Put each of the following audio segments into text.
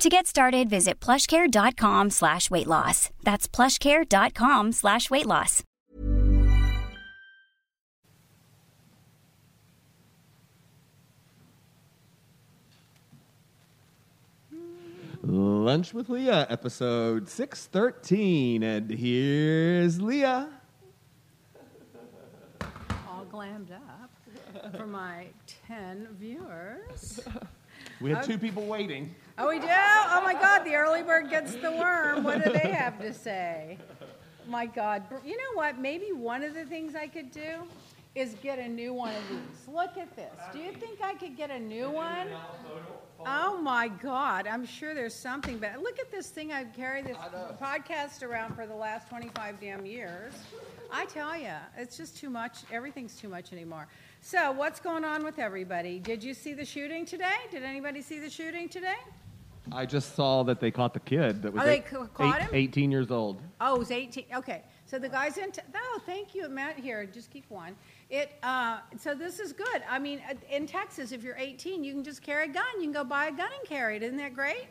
To get started, visit plushcare.com slash weight loss. That's plushcare.com slash weight loss. Lunch with Leah, episode 613. And here's Leah. all glammed up for my 10 viewers. We had two people waiting. Oh, we do? Oh my God, the early bird gets the worm. What do they have to say? My God. You know what? Maybe one of the things I could do is get a new one of these. Look at this. Do you think I could get a new one? Oh my God. I'm sure there's something, but look at this thing I've carried this podcast around for the last 25 damn years. I tell you, it's just too much. Everything's too much anymore. So, what's going on with everybody? Did you see the shooting today? Did anybody see the shooting today? I just saw that they caught the kid that was Oh, they eight- ca- caught eight- him? 18 years old. Oh, it was 18. Okay. So the guy's in. T- oh, thank you, Matt. Here, just keep one. It. Uh, so this is good. I mean, uh, in Texas, if you're 18, you can just carry a gun. You can go buy a gun and carry it. Isn't that great?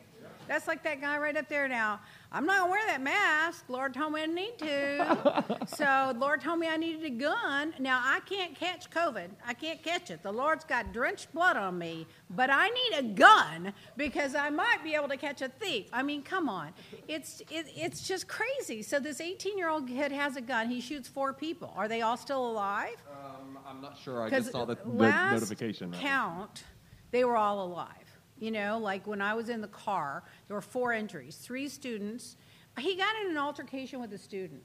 That's like that guy right up there now. I'm not gonna wear that mask. Lord told me I need to. so Lord told me I needed a gun. Now I can't catch COVID. I can't catch it. The Lord's got drenched blood on me, but I need a gun because I might be able to catch a thief. I mean, come on. It's it, it's just crazy. So this 18-year-old kid has a gun. He shoots four people. Are they all still alive? Um, I'm not sure. I just saw the, the last notification. count, they were all alive. You know, like when I was in the car, there were four injuries, three students. He got in an altercation with a student.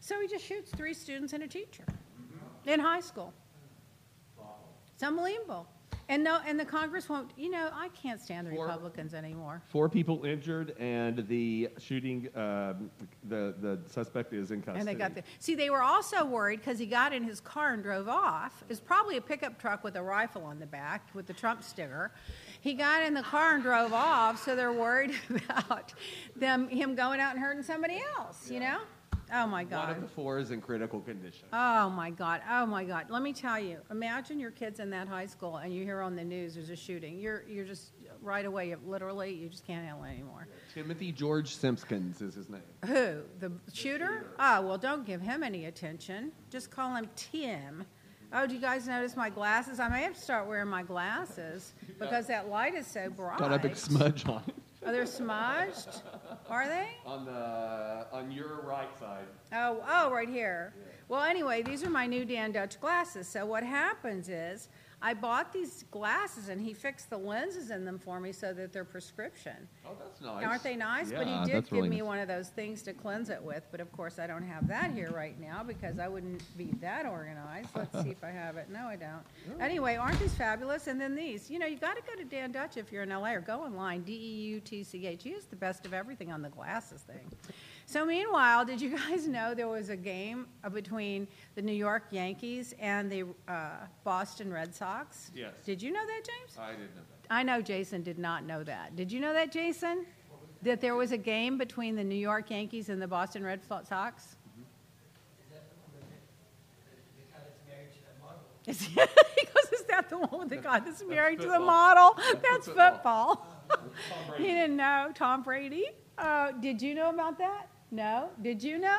So he just shoots three students and a teacher in high school. It's unbelievable. And no, and the Congress won't. You know, I can't stand the Four- Republicans anymore. Four people injured, and the shooting, um, the, the suspect is in custody. And they got the see. They were also worried because he got in his car and drove off. It's probably a pickup truck with a rifle on the back with the Trump sticker. He got in the car and drove off, so they're worried about them him going out and hurting somebody else. You know? Oh my God. One of the four is in critical condition. Oh my God. Oh my God. Let me tell you. Imagine your kids in that high school and you hear on the news there's a shooting. You're you're just right away. you- Literally, you just can't handle it anymore. Timothy George Simpkins is his name. Who? The shooter? Oh, well, don't give him any attention. Just call him Tim. Oh, do you guys notice my glasses? I may have to start wearing my glasses because that light is so bright. Got a big smudge on it. Are they smudged? Are they? On the on your right side. Oh, oh, right here. Well, anyway, these are my new Dan Deutch glasses. So what happens is I bought these glasses and he fixed the lenses in them for me so that they're prescription. Oh, that's nice. Aren't they nice? Yeah, but he did give really me nice. one of those things to cleanse it with. But of course, I don't have that here right now because I wouldn't be that organized. Let's see if I have it. No, I don't. Oh. Anyway, aren't these fabulous? And then these. You know, you got to go to Dan Deutch if you're in LA or go online. D E U T C H. He has the best of everything on the glasses thing. So meanwhile, did you guys know there was a game uh, between the New York Yankees and the uh, Boston Red Sox? Yes. Did you know that, James? I didn't know that. I know Jason did not know that. Did you know that, Jason? That there was a game between the New York Yankees and the Boston Red Sox? He cut it married to the model. Is he goes, is that the one with the guy that's married to the model? That's football. he didn't know. Tom Brady. Uh, did you know about that? No. Did you know?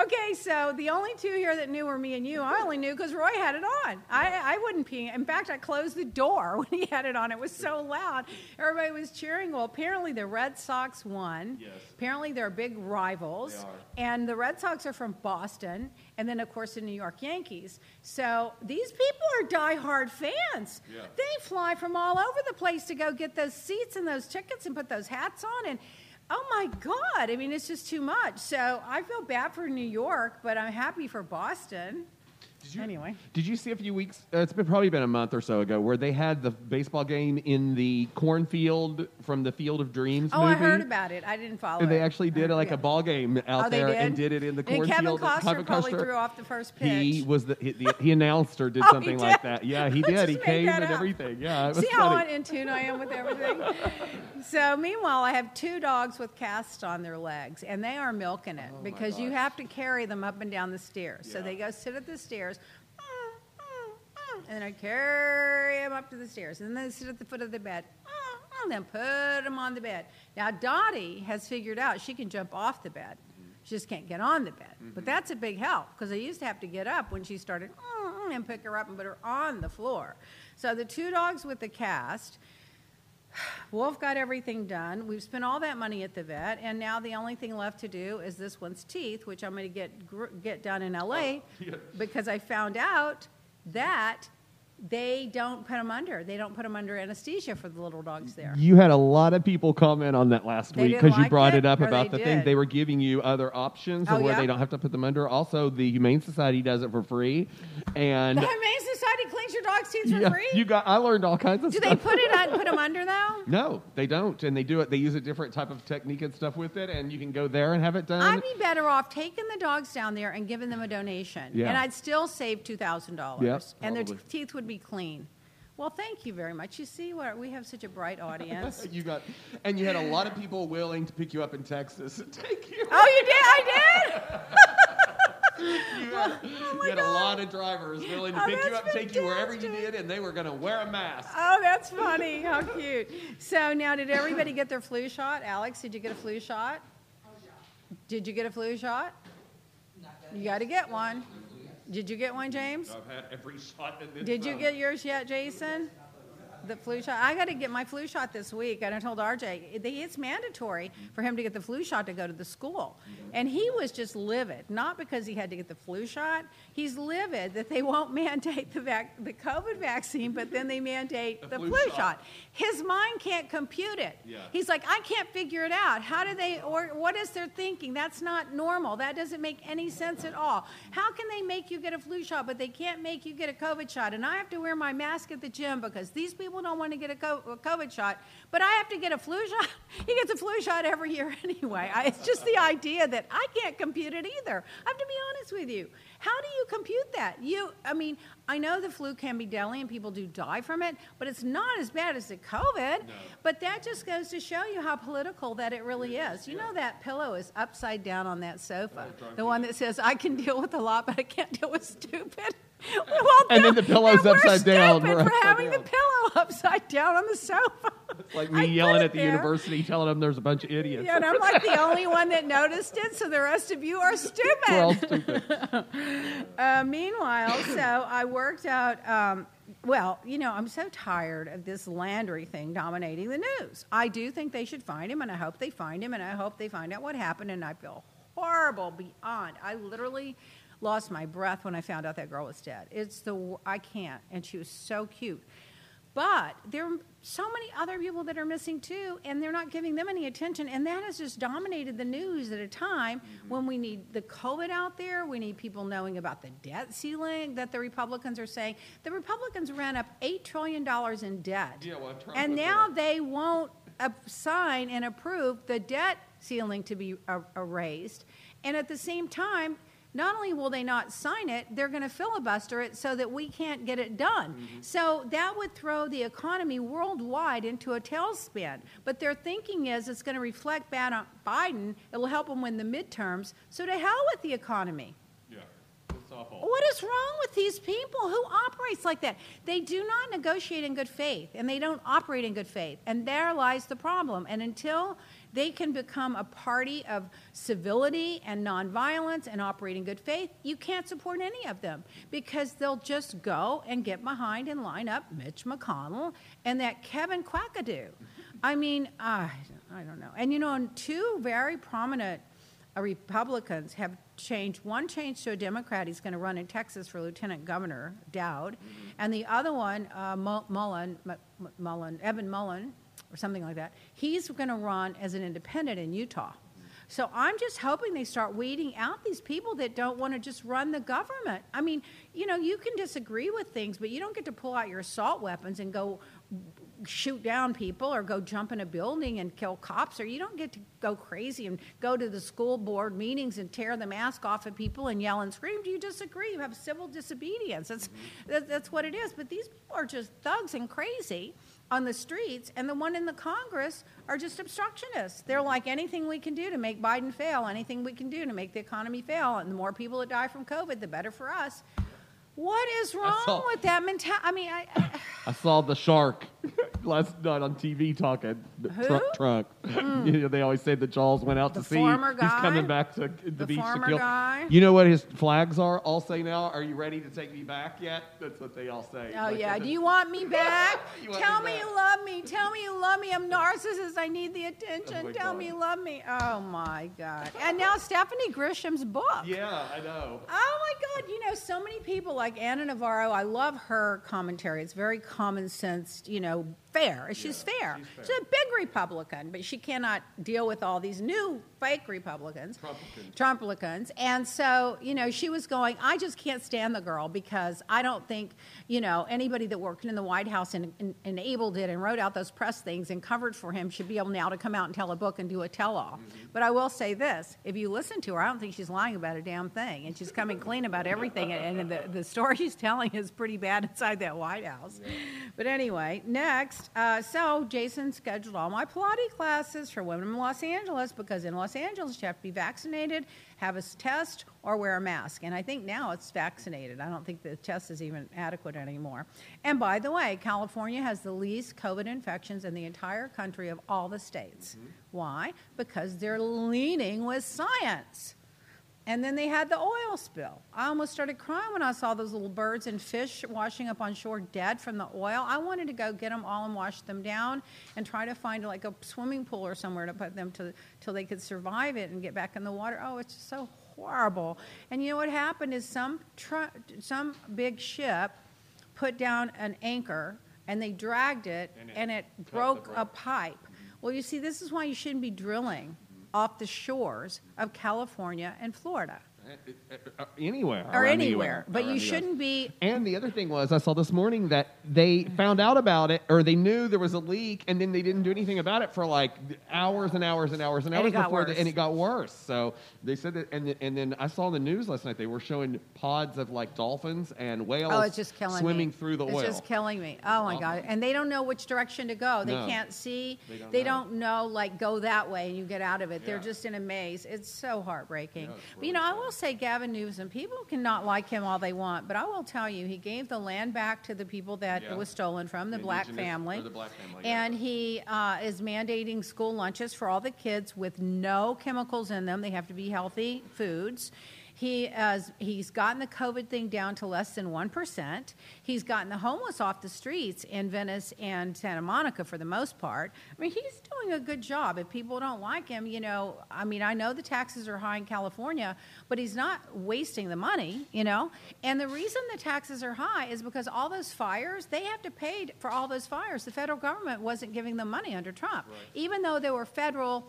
Okay, so the only two here that knew were me and you. I only knew because Roy had it on. I, I wouldn't pee. In fact, I closed the door when he had it on. It was so loud. Everybody was cheering. Well, apparently the Red Sox won. Yes. Apparently they're big rivals. They are. And the Red Sox are from Boston, and then, of course, the New York Yankees. So these people are diehard fans. Yeah. They fly from all over the place to go get those seats and those tickets and put those hats on. And oh my God, I mean, it's just too much. So I feel bad for New York, but I'm happy for Boston. Did you, Anyway. did you see a few weeks? Uh, it's been probably been a month or so ago where they had the baseball game in the cornfield from the Field of Dreams Oh, movie. I heard about it. I didn't follow And they actually did Uh, like yeah. a ball game out Oh, there did? and did it in the cornfield. Kevin Costner Kevin probably threw off the first pitch. He was the he, the, he announced or did Oh, something like that. Yeah, he did. He came and everything. Yeah, it See how funny. on in tune I am with everything? so, meanwhile, I have two dogs with casts on their legs, and they are milking it Oh, because you have to carry them up and down the stairs. So they go sit at the stairs, and then I carry him up to the stairs, and then they sit at the foot of the bed, and then put him on the bed. Now, Dottie has figured out she can jump off the bed. She just can't get on the bed. But mm-hmm. that's a big help because I used to have to get up when she started and pick her up and put her on the floor. So the two dogs with the cast, Wolf got everything done. We've spent all that money at the vet, and now the only thing left to do is this one's teeth, which I'm going to get gr- get done in oh, LA yeah. because I found out that they don't put them under. They don't put them under anesthesia for the little dogs there. You had a lot of people comment on that last They week because you like brought it, it, up about the thing. They were giving you other options of Oh, where yeah? they don't have to put them under. Also, the Humane Society does it for free, and The Humane Society cleans your dog's teeth for yeah, free. you got. I learned all kinds of do they put it on, put them under though? no, they don't, and they do it. They use a different type of technique and stuff with it, and you can go there and have it done. I'd be better off taking the dogs down there and giving them a donation, Yeah. and I'd still save two thousand dollars, and their t- teeth would be clean. Well, thank you very much. You see, what we have such a bright audience. you got, and you had a lot of people willing to pick you up in Texas and take you. oh, you did? I did. You had, oh you had a lot of drivers willing to Oh, pick you that's up, take you wherever you fantastic. did, and they were going to wear a mask. Oh, that's funny. How cute. So now, did everybody get their flu shot? Alex, did you get a flu shot? Oh, did you get a flu shot? You got to get one. Did you get one, James? I've had every shot in this. Did you get yours yet, Jason? The flu shot. I got to get my flu shot this week, and I told RJ it- it's mandatory for him to get the flu shot to go to the school. And he was just livid, not because he had to get the flu shot. He's livid that they won't mandate the vac- the COVID vaccine, but then they mandate the, The flu, flu shot. shot. His mind can't compute it. Yeah. He's like, I can't figure it out. How do they, or what is their thinking? That's not normal. That doesn't make any sense at all. How can they make you get a flu shot, but they can't make you get a COVID shot? And I have to wear my mask at the gym because these people don't want to get a COVID shot, but I have to get a flu shot. He gets a flu shot every year anyway. I, it's just the idea that I can't compute it either. I have to be honest with you. How do you compute that? You, I mean, I know the flu can be deadly and people do die from it, but it's not as bad as the COVID. But that just goes to show you how political that it really is. You know that pillow is upside down on that sofa, the one that says "I can deal with a lot, but I can't deal with stupid." Well, And then the pillow's and we're upside down. stupid We're for upside having the pillow upside down on the sofa. Like me put yelling at the there. university, telling them there's a bunch of idiots. Yeah, and I'm like the only one that noticed it, so the rest of you are stupid. We're all stupid. Uh, meanwhile, so I worked out. Um, well, you know, I'm so tired of this Laundrie thing dominating the news. I do think they should find him, and I hope they find him, and I hope they find out what happened. And I feel horrible beyond. I literally lost my breath when I found out that girl was dead. It's the I can't, and she was so cute. But there are so many other people that are missing too, and they're not giving them any attention. And that has just dominated the news at a time when we need the COVID out there. We need people knowing about the debt ceiling that the Republicans are saying. The Republicans ran up $8 trillion in debt. Yeah, well, and now there. they won't sign and approve the debt ceiling to be erased. And at the same time, not only will they not sign it, they're going to filibuster it so that we can't get it done. Mm-hmm. So that would throw the economy worldwide into a tailspin. But their thinking is it's going to reflect bad on Biden. It will help him win the midterms. So to hell with the economy. Yeah, it's awful. What is wrong with these people? Who operates like that? They do not negotiate in good faith and they don't operate in good faith. And there lies the problem. And until they can become a party of civility and nonviolence and operating good faith, you can't support any of them because they'll just go and get behind and line up Mitch McConnell and that Kevin Quackadoo. I mean, I, I don't know. And you know, two very prominent uh, Republicans have changed. One changed to a Democrat. He's going to run in Texas for lieutenant governor, Dowd. And the other one, uh, Mu- Mullen, Mullen, Evan Mullen, or something like that, he's going to run as an independent in Utah. So I'm just hoping they start weeding out these people that don't want to just run the government. I mean, you know, you can disagree with things, but you don't get to pull out your assault weapons and go shoot down people or go jump in a building and kill cops or you don't get to go crazy and go to the school board meetings and tear the mask off of people and yell and scream. Do you disagree? You have civil disobedience. That's that's what it is. But these people are just thugs and crazy on the streets and the one in the congress are just obstructionists. They're like anything we can do to make biden fail anything we can do to make the economy fail and the more people that die from covid the better for us what is wrong saw- with that mentality i mean I, I I saw the shark last night on TV talking. The Who? Trunk. trunk. Hmm. you know, they always say the Jaws went out The to sea. He's guy? coming back to the, The beach to kill. guy? You know what his flags are? All say now, "Are you ready to take me back yet?" That's what they all say. Oh Like, yeah. Uh, Do you want me back? You want Tell me me back. you love me. Tell me you love me. I'm narcissist. I need the attention. Oh my Tell God. me you love me. Oh my God. And now Stephanie Grisham's book. Yeah, I know. Oh my God! You know, so many people like Ana Navarro. I love her commentary. It's very common sense. You know, fair. She's fair. she's She's, a big Republican, but she cannot deal with all these new fake Republicans, Trumplicans. Trumplicans. And so, you know, she was going. I just can't stand the girl because I don't think, you know, anybody that worked in the White House and, and enabled it and wrote out those press things and covered for him should be able now to come out and tell a book and do a tell-all. But I will say this: if you listen to her, I don't think she's lying about a damn thing, and she's coming clean about everything. And, and the, the story she's telling is pretty bad inside that White House. But anyway, next, uh, so Jason scheduled all my Pilates classes for women in Los Angeles because in Los Angeles you have to be vaccinated, have a test, or wear a mask. And I think now it's vaccinated. I don't think the test is even adequate anymore. And by the way, California has the least COVID infections in the entire country of all the states. Mm-hmm. Why? Because they're leaning with science. And then they had the oil spill. I almost started crying when I saw those little birds and fish washing up on shore dead from the oil. I wanted to go get them all and wash them down and try to find like a swimming pool or somewhere to put them to till they could survive it and get back in the water. Oh, it's just so horrible. And you know what happened is some tr- some big ship put down an anchor and they dragged it And it and it broke a pipe. Well, you see, this is why you shouldn't be drilling off the shores of California and Florida Uh, uh, uh, anywhere. or the anywhere. But you shouldn't be. And the other thing was, I saw this morning that they found out about it, or they knew there was a leak, and then they didn't do anything about it for like hours and hours and hours and And hours before, the- and it got worse. So they said that, and, and then I saw in the news last night they were showing pods of like dolphins and whales Oh, it's just killing swimming me. through the it's oil. just killing me. Oh my um, god! And they don't know which direction to go. They No. can't see. They don't They know. don't know like go that way and you get out of it. They're just in a maze. It's so heartbreaking. Yeah, it's but you know, I will say Gavin Newsom. People cannot like him all they want, but I will tell you, he gave the land back to the people that Yeah. it was stolen from, the black indigenous- family. or the black family, yeah. and he uh, is mandating school lunches for all the kids with no chemicals in them. They have to be healthy foods. He has, he's gotten the COVID thing down to less than 1%. He's gotten the homeless off the streets in Venice and Santa Monica for the most part. I mean, he's doing a good job. If people don't like him, you know, I mean, I know the taxes are high in California, but he's not wasting the money, you know? And the reason the taxes are high is because all those fires, they have to pay for all those fires. The federal government wasn't giving them money under Trump. Even though there were federal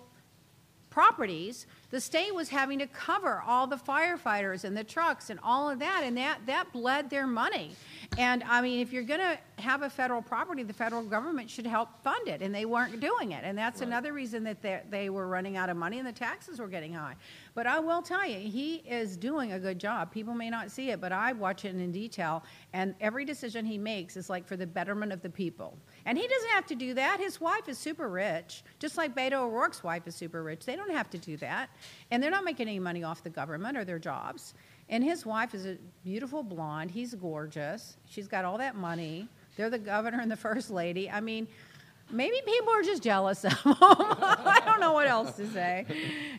properties, the state was having to cover all the firefighters and the trucks and all of that, and that, that bled their money. And I mean, if you're going to have a federal property, the federal government should help fund it, and they weren't doing it. And that's Right. another reason that they, they were running out of money and the taxes were getting high. But I will tell you, he is doing a good job. People may not see it, but I watch it in detail, and every decision he makes is like for the betterment of the people. And he doesn't have to do that. His wife is super rich, just like Beto O'Rourke's wife is super rich. They don't have to do that. And they're not making any money off the government or their jobs. And his wife is a beautiful blonde. He's gorgeous. She's got all that money. They're the governor and the first lady. I mean, maybe people are just jealous of him. I don't know what else to say.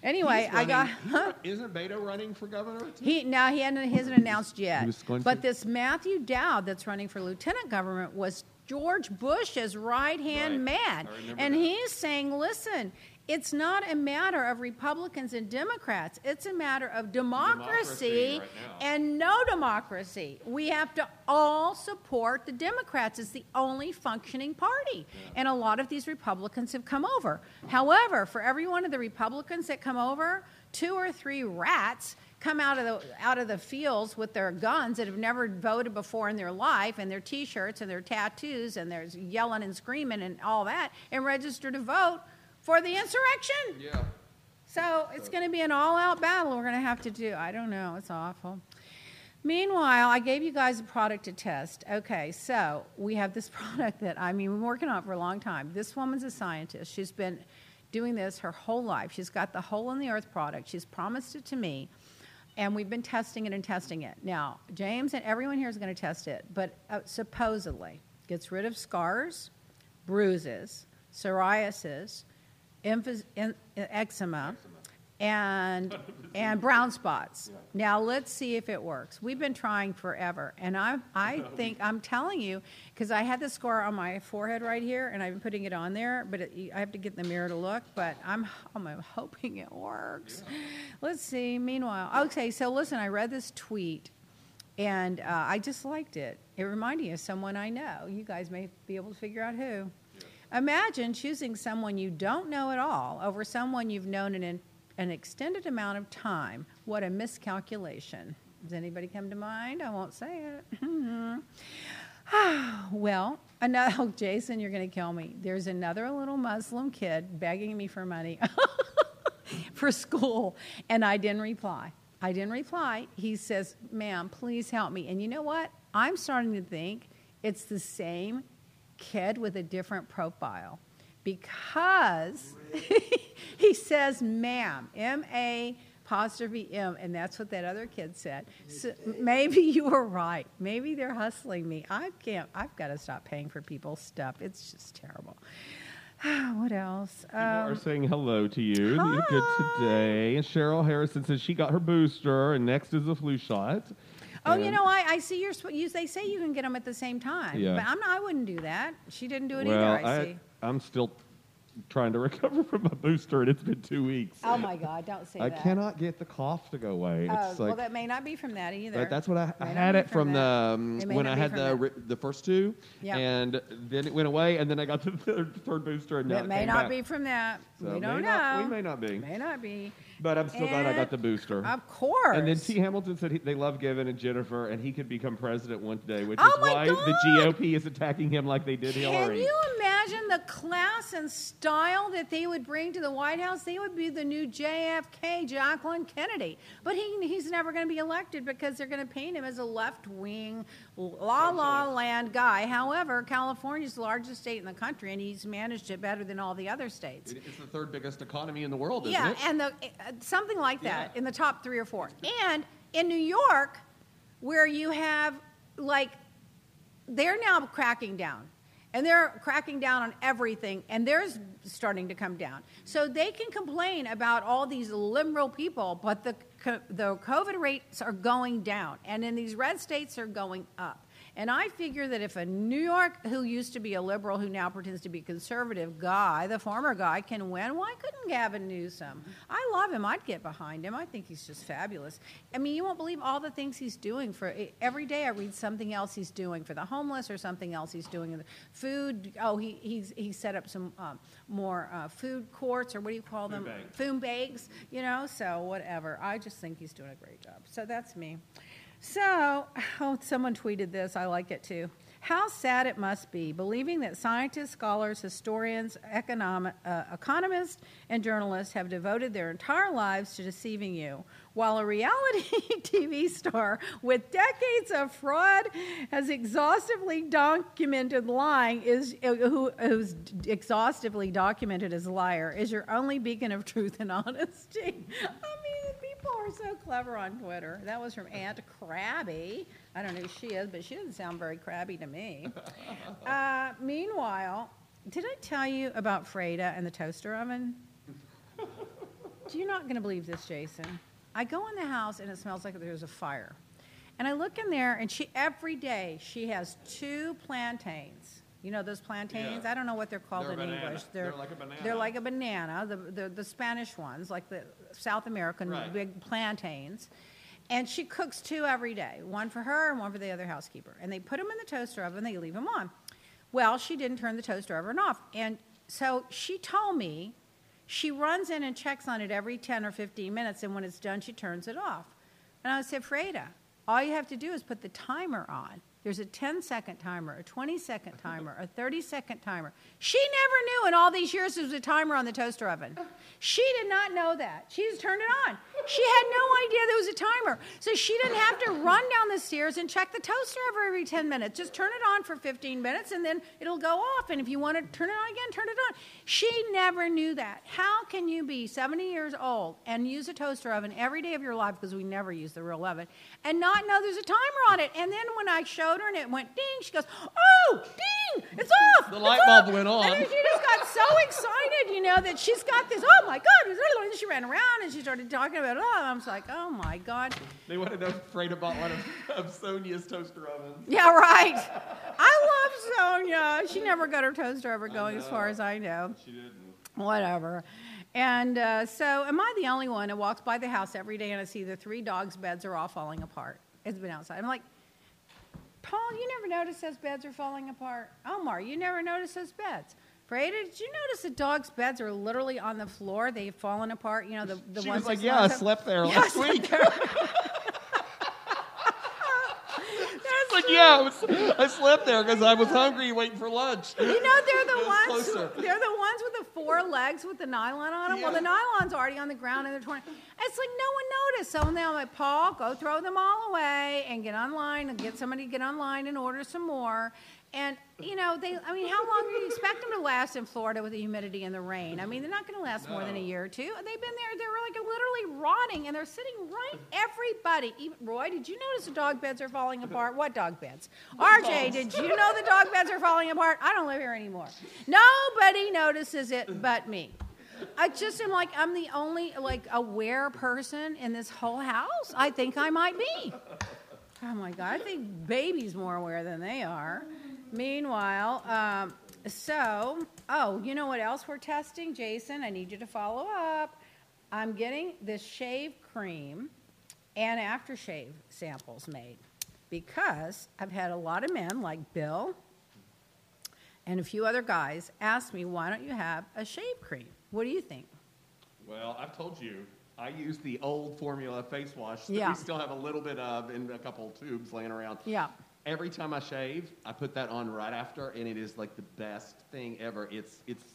Anyway, I got. he's- Isn't Beto running for governor? too? He now he hasn't, he hasn't announced yet. But to? this Matthew Dowd that's running for lieutenant government was George Bush Bush's right hand Right. man, and that. he's saying, "Listen, it's not a matter of Republicans and Democrats. It's a matter of Democracy democracy, right and no democracy. We have to all support the Democrats. It's the only functioning party. And a lot of these Republicans have come over. However, for every one of the Republicans that come over, two or three rats come out of the out of the fields with their guns that have never voted before in their life and their t-shirts and their tattoos and there's yelling and screaming and all that and register to vote for the insurrection. Yeah. So it's going to be an all out battle we're going to have to do. I don't know. It's awful. Meanwhile, I gave you guys a product to test. Okay, so we have this product that I mean, we've been working on it for a long time. This woman's a scientist. She's been doing this her whole life. She's got the hole in the earth product. She's promised it to me, and we've been testing it and testing it. Now, James and everyone here is going to test it, but uh, supposedly gets rid of scars, bruises, psoriasis, en- eczema, and and brown spots. Now let's see if it works. We've been trying forever, and I I think I'm telling you because I had the scar on my forehead right here, and I've been putting it on there, but it, I have to get in the mirror to look. But I'm I'm hoping it works. Let's see. Meanwhile, okay. So listen, I read this tweet. And uh, I just liked it. It reminded me of someone I know. You guys may be able to figure out who. Imagine choosing someone you don't know at all over someone you've known an, an extended amount of time. What a miscalculation. Does anybody come to mind? I won't say it. well, another, oh, Jason, you're going to kill me. There's another little Muslim kid begging me for money for school, and I didn't reply. I didn't reply. He says, ma'am, please help me. And you know what? I'm starting to think it's the same kid with a different profile because he says ma'am, M A apostrophe M, and that's what that other kid said. So maybe you were right. Maybe they're hustling me. I can't, I've got to stop paying for people's stuff. It's just terrible. what else? People Um, are saying hello to you. You're good today. And Cheryl Harrison says she got her booster, and next is the flu shot. Oh, you know, I, I see you're. You, they say you can get them at the same time, Yeah. but I'm not, I wouldn't do that. She didn't do it well, either. I, see. I'm still trying to recover from my booster, and it's been two weeks. Oh my God! Don't say that. I that. cannot get the cough to go away. Oh, It's well, like, that may not be from that either. but that's what I, I May not had be it from, the that. um, It may when not I be had from the that. ri- the first two, Yeah. and then it went away, and then I got the third, third booster, and now It it may came not back. be from that. So we it don't may know. not- we may not be. May not be. But I'm still glad I got And- the booster. Of course. And then T. Hamilton said he, they love Gavin and Jennifer, and he could become president one day, which Oh is my why the GOP is attacking him like they did Can Hillary. you imagine the class and style that they would bring to the White House? They would be the new JFK, Jacqueline Kennedy. But he, he's never going to be elected because they're going to paint him as a left wing, la la land guy. However, California's the largest state in the country, and he's managed it better than all the other states. It's the third biggest economy in the world, isn't Yeah, it? and the, uh, something like that Yeah. in the top three or four. And in New York, where you have like, they're now cracking down. And they're cracking down on everything, and they're starting to come down. So they can complain about all these liberal people, but the, the COVID rates are going down, and in these red states, are going up. And I figure that if a New York, who used to be a liberal, who now pretends to be a conservative guy, the former guy, can win, why couldn't Gavin Newsom? I love him. I'd get behind him. I think he's just fabulous. I mean, you won't believe all the things he's doing for e, every day. I read something else he's doing for the homeless or something else he's doing in the food. Oh, he he's he set up some um, more uh, food courts or what do you call them? Food banks. You know, so whatever. I just think he's doing a great job. So that's me. So, oh, someone tweeted this. I like it too. How sad it must be believing that scientists, scholars, historians, uh, economists, and journalists have devoted their entire lives to deceiving you, while a reality TV star with decades of fraud has exhaustively documented lying is uh, who, who's exhaustively documented as a liar is your only beacon of truth and honesty. I mean, so clever on Twitter. That was from Aunt Crabby. I don't know who she is, but she doesn't sound very crabby to me. Uh, meanwhile, did I tell you about Freda and the toaster oven? You're not going to believe this, Jason. I go in the house and it smells like there's a fire. And I look in there and she every day she has two plantains You know those plantains? Yeah. I don't know what they're called They're in banana. English. They're like a banana. They're like a banana, the, the, the Spanish ones, like the South American Right. big plantains. And she cooks two every day, one for her and one for the other housekeeper. And they put them in the toaster oven, they leave them on. Well, she didn't turn the toaster oven off. And so she told me she runs in and checks on it every 10 or 15 minutes, and when it's done, she turns it off. And I said, Freda, all you have to do is put the timer on. There's a 10 second timer, a 20 second timer, a 30 second timer. She never knew in all these years there was a timer on the toaster oven. She did not know that. She just turned it on. She had no idea there was a timer. So she didn't have to run down the stairs and check the toaster every 10 minutes. Just turn it on for 15 minutes and then it'll go off. And if you want to turn it on again, turn it on. She never knew that. How can you be 70 years old and use a toaster oven every day of your life, because we never use the real oven, and not know there's a timer on it? And then when I showed her and it went ding, she goes, Oh, ding, it's off. The light off." bulb went on. And she just got so excited, you know, that she's got this, oh my God. And she ran around and she started talking about it. Oh, I was like, oh my God. They would have known Freda bought one of, of Sonia's toaster ovens. Yeah, right. I love Sonia. She never got her toaster ever going, as far as I know. She didn't. Whatever. And uh, so, am I the only one who walks by the house every day and I see the three dogs' beds are all falling apart? It's been outside. I'm like, Paul, you never notice those beds are falling apart. Omar, you never notice those beds. Freda, did you notice the dogs' beds are literally on the floor? They've fallen apart. You know the the She ones. was like, "Yeah, I slept there Yeah, last week." there. Like, yeah, I, was, I slept there because I was hungry waiting for lunch. You know, they're the ones. closer. They're the ones with the four legs with the nylon on them. Well, the nylon's already on the ground and they're torn. It's like no one noticed. So now I'm like, Paul, go throw them all away and get online and get somebody to get online and order some more. And you know, they. I mean, how long do you expect them to last in Florida with the humidity and the rain? I mean, they're not going to last more than a year or two. And they've been there. They're like literally rotting, and they're sitting right. Everybody, even Roy, did you notice the dog beds are falling apart? What dog beds? RJ, did you know the dog beds are falling apart? I don't live here anymore. Nobody notices it but me. I just am like I'm the only like aware person in this whole house. I think I might be. Oh my God, I think baby's more aware than they are. Meanwhile, um, so, oh, you know what else we're testing? Jason, I need you to follow up. I'm getting this shave cream and aftershave samples made because I've had a lot of men like Bill and a few other guys ask me, why don't you have a shave cream? What do you think? Well, I've told you, I use the old formula face wash that Yeah. we still have a little bit of in a couple tubes laying around. Yeah. Every time I shave, I put that on right after, and it is like the best thing ever. It's it's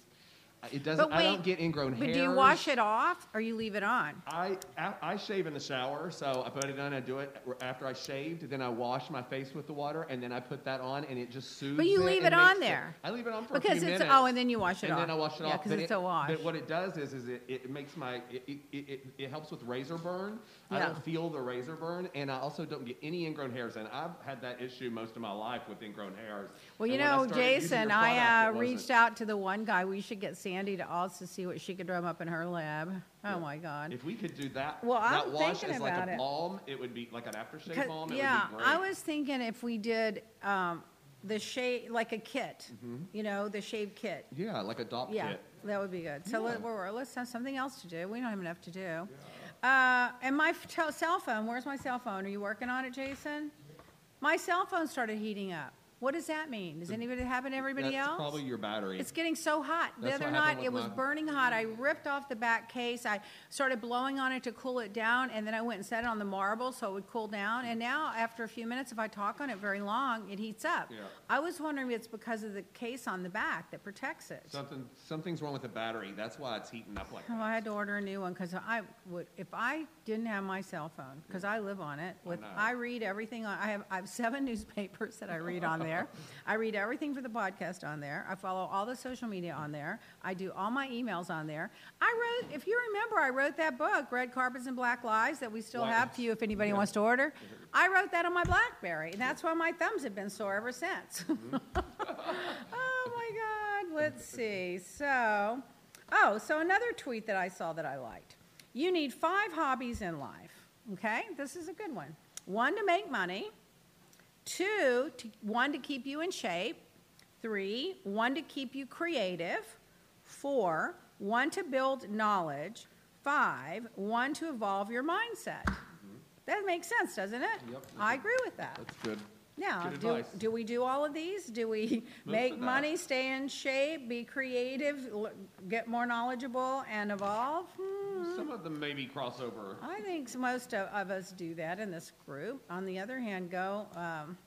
it doesn't. But I don't wait, get ingrown hair. But hairs. do you wash it off or you leave it on? I, I I shave in the shower, so I put it on. I do it after I shaved. Then I wash my face with the water, and then I put that on, and it just soothes. But you it leave and it on makes there. I leave it on for Because a few it's- minutes. oh, and then you wash it and off. then I wash it Yeah, off. 'cause But it's it- a wash. But what it does is, is it, it makes my it, it, it, it helps with razor burn. I don't feel the razor burn, and I also don't get any ingrown hairs. And I've had that issue most of my life with ingrown hairs. Well, you know, Jason, product, I uh, reached out to the one guy. We should get Sandy to also see what she could drum up in her lab. Oh my God. If we could do that, Well, that I'm wash thinking as like a balm, it would be like an aftershave balm. It yeah, would be great. I was thinking if we did um, the shave, like a kit, you know, the shave kit. Yeah, like a dop Yeah, kit. that would be good. So let, we're, let's have something else to do. We don't have enough to do. Uh, and my cell phone, where's my cell phone? Are you working on it, Jason? My cell phone started heating up. What does that mean? Does anybody happen to everybody That's else? probably your battery. It's getting so hot. The That's other what night, with it was burning hot. I ripped off the back case. I started blowing on it to cool it down, and then I went and set it on the marble so it would cool down. And now, after a few minutes, if I talk on it very long, it heats up. Yeah. I was wondering if it's because of the case on the back that protects it. Something, something's wrong with the battery. That's why it's heating up like Oh, that. I had to order a new one because I would, if I didn't have my cell phone, because I live on it, with, know. I read everything on, I have, I have seven newspapers that I read on there. I read everything for the podcast on there. I follow all the social media on there. I do all my emails on there. I wrote, if you remember, I wrote that book, Red Carpets and Black Lies, that we still Black- have for you if anybody wants to order. I wrote that on my BlackBerry, and that's why my thumbs have been sore ever since. Mm-hmm. oh my God, let's see. So, oh, so another tweet that I saw that I liked. You need five hobbies in life. Okay, this is a good one. One to make money, two, to, one to keep you in shape, Three, one to keep you creative. Four, one to build knowledge. Five, one to evolve your mindset. That makes sense, doesn't it? Yep. I agree with that. That's good. Now, Good do, do we do all of these? Do we Most make money, stay in shape, be creative, l- get more knowledgeable, and evolve? Hmm. Some of them maybe cross over. I think most of, of us do that in this group. On the other hand, go um,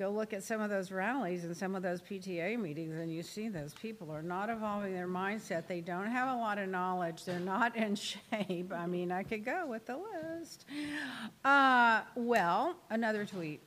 go look at some of those rallies and some of those PTA meetings, and you see those people are not evolving their mindset. They don't have a lot of knowledge. They're not in shape. I mean, I could go with the list. Uh, well, another tweet.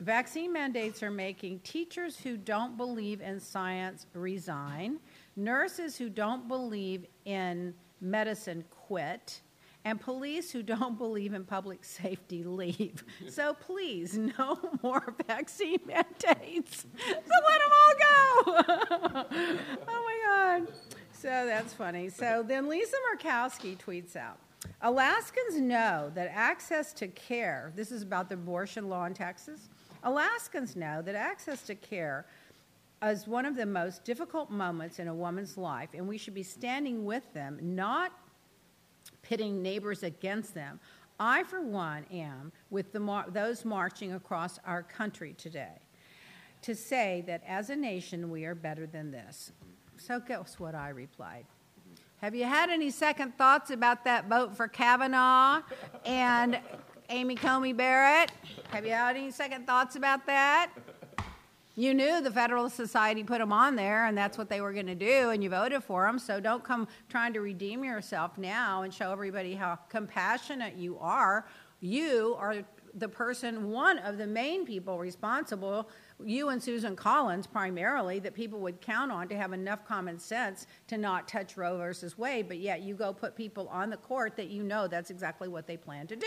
Vaccine mandates are making teachers who don't believe in science resign, nurses who don't believe in medicine quit, and police who don't believe in public safety leave. So please, no more vaccine mandates. So let them all go. oh my God. So that's funny. So then Lisa Murkowski tweets out Alaskans know that access to care, this is about the abortion law in Texas. Alaskans know that access to care is one of the most difficult moments in a woman's life, and we should be standing with them, not pitting neighbors against them. I, for one, am with mar- those marching across our country today to say that as a nation we are better than this. So, guess what I replied? Have you had any second thoughts about that vote for Kavanaugh and Amy Coney Barrett? Have you had any second thoughts about that? You knew the Federalist Society put them on there, and that's what they were going to do, and you voted for them. So don't come trying to redeem yourself now and show everybody how compassionate you are. You are the person, one of the main people responsible, you and Susan Collins primarily, that people would count on to have enough common sense to not touch Roe versus Wade, but yet you go put people on the court that you know that's exactly what they plan to do.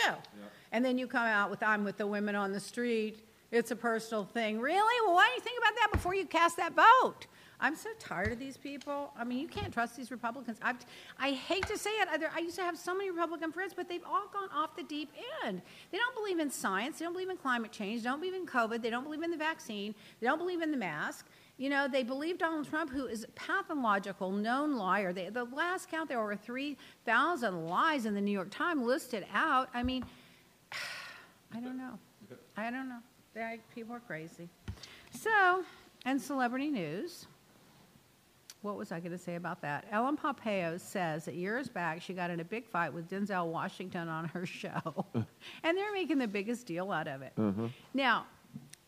And then you come out with, I'm with the women on the street. It's a personal thing. Really? Well, why don't you think about that before you cast that vote? I'm so tired of these people. I mean, you can't trust these Republicans. I've, I hate to say it. I- used to have so many Republican friends, but they've all gone off the deep end. They don't believe in science. They don't believe in climate change. They don't believe in COVID. They don't believe in the vaccine. They don't believe in the mask. You know, they believe Donald Trump, who is a pathological, known liar. They, the last count, there were 3,000 lies in the New York Times listed out. I mean, I don't know. I don't know. They, people are crazy. So, and celebrity news. What was I going to say about that? Ellen Pompeo says that years back she got in a big fight with Denzel Washington on her show, and they're making the biggest deal out of it. Mm-hmm. Now,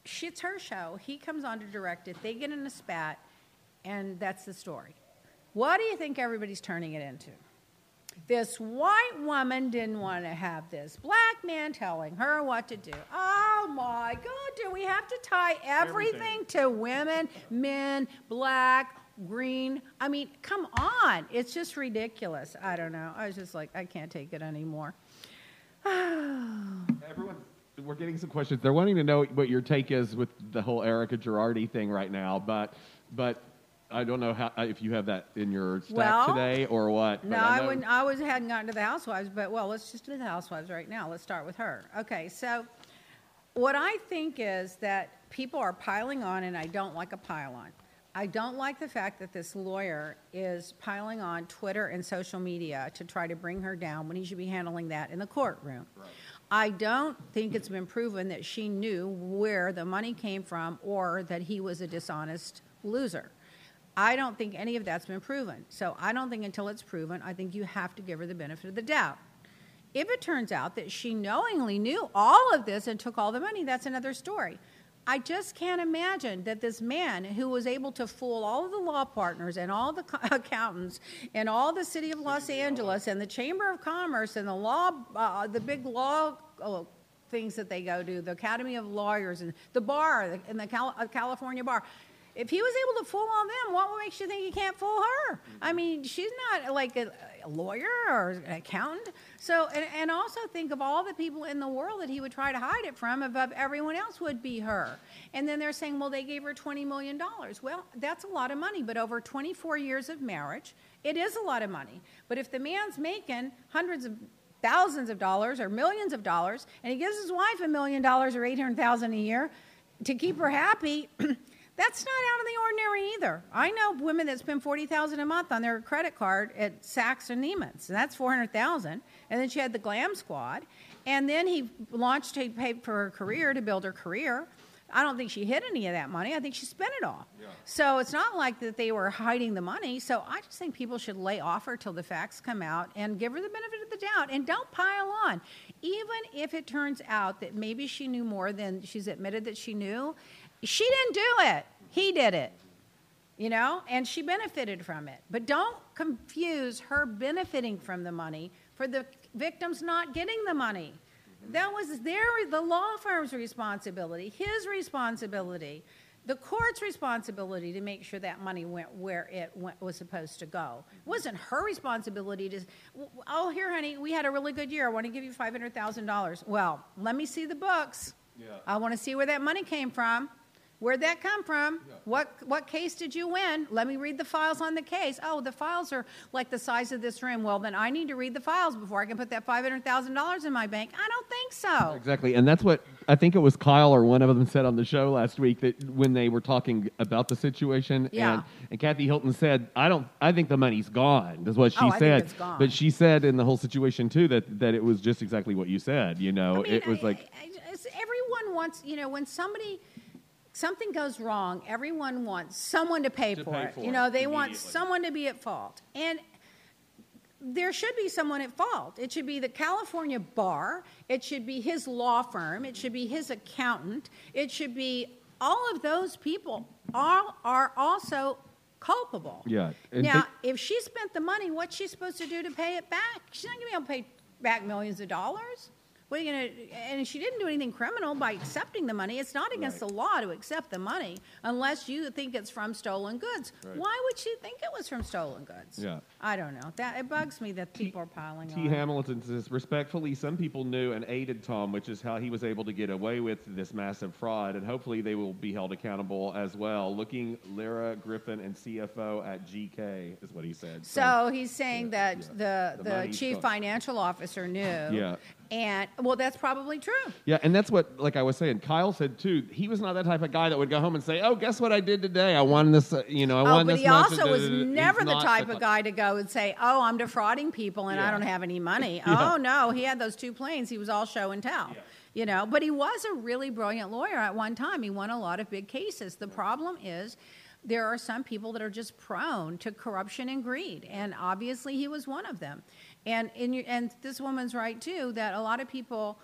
she, it's her show. He comes on to direct it. They get in a spat, and that's the story. What do you think everybody's turning it into? This white woman didn't want to have this black man telling her what to do. Oh my God, do we have to tie everything, to women, men, black, green? I mean, come on. It's just ridiculous. I don't know. I was just like, I can't take it anymore. Everyone, we're getting some questions. They're wanting to know what your take is with the whole Erika Girardi thing right now, but but I don't know how uh, if you have that in your stack Well, today or what. No, I, know- wouldn't. I was hadn't gotten to the housewives, but well, let's just do the housewives right now. Let's start with her. Okay, so what I think is that people are piling on, and I don't like a pile on. I don't like the fact that this lawyer is piling on Twitter and social media to try to bring her down when he should be handling that in the courtroom. I don't think it's been proven that she knew where the money came from or that he was a dishonest loser. I don't think any of that's been proven. So I don't think until it's proven, I think you have to give her the benefit of the doubt. If it turns out that she knowingly knew all of this and took all the money, that's another story. I just can't imagine that this man who was able to fool all of the law partners and all the co- accountants and all the city of Los Angeles and the Chamber of Commerce and the law, uh, the big law oh, things that they go to, the Academy of Lawyers and the bar and the Cal- uh, California bar. If he was able to fool all them, what makes you think he can't fool her? I mm-hmm. mean, she's not like a, a lawyer or an accountant. So, and, and also think of all the people in the world that he would try to hide it from above everyone else would be her. And then they're saying, well, they gave her $20 million. Well, that's a lot of money, but over 24 years of marriage, it is a lot of money. But if the man's making hundreds of thousands of dollars or millions of dollars, and he gives his wife a million dollars or 800,000 a year to keep her mm-hmm. happy, That's not out of the ordinary either. I know women that spend forty thousand a month on their credit card at Saks and Neiman's, and that's four hundred thousand. And then she had the Glam Squad, and then he launched. He paid for her career to build her career. I don't think she hid any of that money. I think she spent it all. So it's not like that they were hiding the money. So I just think people should lay off her till the facts come out and give her the benefit of the doubt and don't pile on. Even if it turns out that maybe she knew more than she's admitted that she knew, she didn't do it. He did it. You know, and she benefited from it. But don't confuse her benefiting from the money for the victims not getting the money. That was their the law firm's responsibility, his responsibility, the court's responsibility to make sure that money went where it went, was supposed to go. It wasn't her responsibility to. Oh, here, honey, we had a really good year. I want to give you five hundred thousand dollars. Well, let me see the books. Yeah. I want to see where that money came from. Where'd that come from? What what case did you win? Let me read the files on the case. Oh, the files are like the size of this room. Well, then I need to read the files before I can put that five hundred thousand dollars in my bank. I don't think so. Exactly, and that's what I think it was Kyle or one of them said on the show last week that when they were talking about the situation, Yeah. and, and Kathy Hilton said, "I don't, I think the money's gone." Is what she Oh, I think said. it's gone. But she said in the whole situation too that that it was just exactly what you said. You know, I mean, it was I- like I- everyone wants, you know, when somebody something goes wrong, everyone wants someone to pay To for pay it. for you know, they want someone to be at fault, and there should be someone at fault. It should be the California bar. It should be his law firm. It should be his accountant. It should be all of those people. All are also culpable. Yeah, and Now, think- if she spent the money, what's she supposed to do to pay it back? She's not going to be able to pay back millions of dollars. What are you going to? And she didn't do anything criminal by accepting the money. It's not against Right. the law to accept the money unless you think it's from stolen goods. Right. Why would she think it was from stolen goods? Yeah. I don't know. That it bugs me that people are piling T. on. T. hamilton says, respectfully, some people knew and aided Tom, which is how he was able to get away with this massive fraud, and hopefully they will be held accountable as well. Looking Lyra Griffin and CFO at GK is what he said. So he's saying Yeah, that yeah. the The the, chief financial officer knew. Yeah. And well, that's probably true. yeah, and that's what, like I was saying, Kyle said too. He was not that type of guy that would go home and say, "Oh, guess what I did today? I won this. Uh, you know, I Oh, won but this." he much." also was never the type ty- of guy to go and say, "Oh, I'm defrauding people and I don't have any money." Yeah. Oh no, he had those two planes. He was all show and tell. You know, but he was a really brilliant lawyer at one time. He won a lot of big cases. The problem is there are some people that are just prone to corruption and greed, and obviously he was one of them. And in and this woman's right too that a lot of people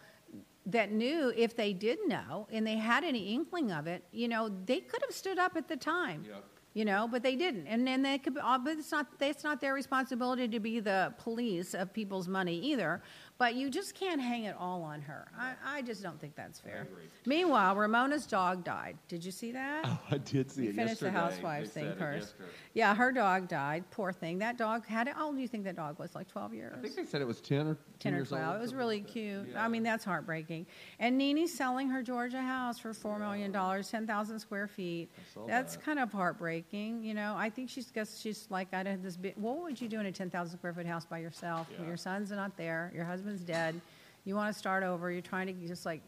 that knew if they did know and they had any inkling of it, you know, they could have stood up at the time. Yep. You know, but they didn't, and then they could. Uh, but it's not. It's not their responsibility to be the police of people's money either. But you just can't hang it all on her. I, I just don't think that's fair. Meanwhile, Ramona's dog died. Did you see that? Oh, I did see We it finished the yesterday. housewives They thing said first. Yeah, her dog died. Poor thing. That dog had. How old do you think that dog was? Like twelve years. I think they said it was ten or 10 or years old, 12. It was really like cute. Yeah. I mean, that's heartbreaking. And NeNe's selling her Georgia house for $4 million, 10,000 square feet. That's that. kind of heartbreaking. You know, I think she's guess she's like, I had this big, what would you do in a 10,000 square foot house by yourself? Yeah. Your son's not there, your husband's dead, you want to start over, you're trying to just like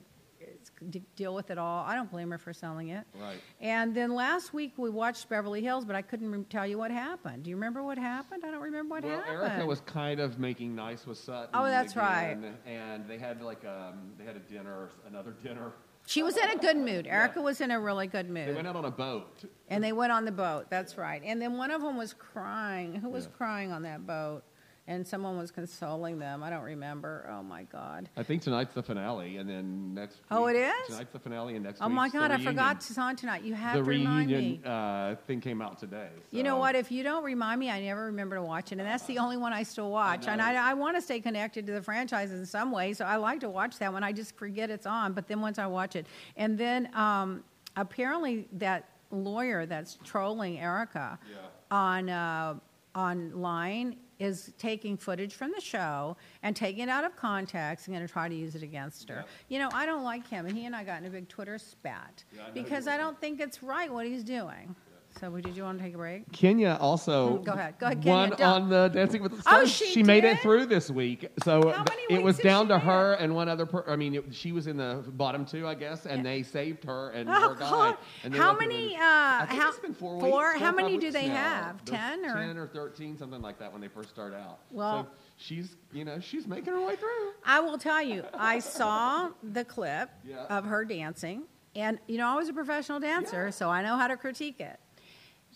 deal with it all. I don't blame her for selling it. Right. And then last week we watched Beverly Hills, but I couldn't tell you what happened. Do you remember what happened? I don't remember what Well, happened. Erika was kind of making nice with Sutton. Oh, that's again, And they had like um, they had a dinner, another dinner. She was in a good mood. Erika was in a really good mood. They went out on a boat. And they went on the boat. That's right. And then one of them was crying. Who was Yeah. crying on that boat? And someone was consoling them. I don't remember. Oh my God. I think tonight's the finale, and then next. Oh, week- it is? Tonight's the finale, and next. Oh my God, I forgot it's on tonight. You have The to remind me. reunion uh, thing came out today. You know what? If you don't remind me, I never remember to watch it, and that's the only one I still watch. and. I, I want to stay connected to the franchise in some way, so I like to watch that one. I just forget it's on, but then once I watch it, and then um, apparently that lawyer that's trolling Erika Yeah. on uh, online is taking footage from the show and taking it out of context and going to try to use it against her. You know, I don't like him, and he and I got in a big Twitter spat Yeah, I because I don't think it's right what he's doing. So did you want to take a break? Kenya also Mm, go ahead. Go ahead, won Kenya, don't. on the Dancing with the Oh, Stars. she made did? it through this week. So How many it weeks was did down she to her and one other. Per- I mean, it, she was in the bottom two, I guess, and they saved her and Oh, her guy. God. And they How went through many, uh, I think how- it's been four, four? weeks. How or many do weeks they now. have? There's 10 or- ten or thirteen, something like that when they first start out. Well- so she's you know she's making her way through. I will tell you, I saw the clip Yeah. of her dancing, and you know, I was a professional dancer, Yeah. so I know how to critique it.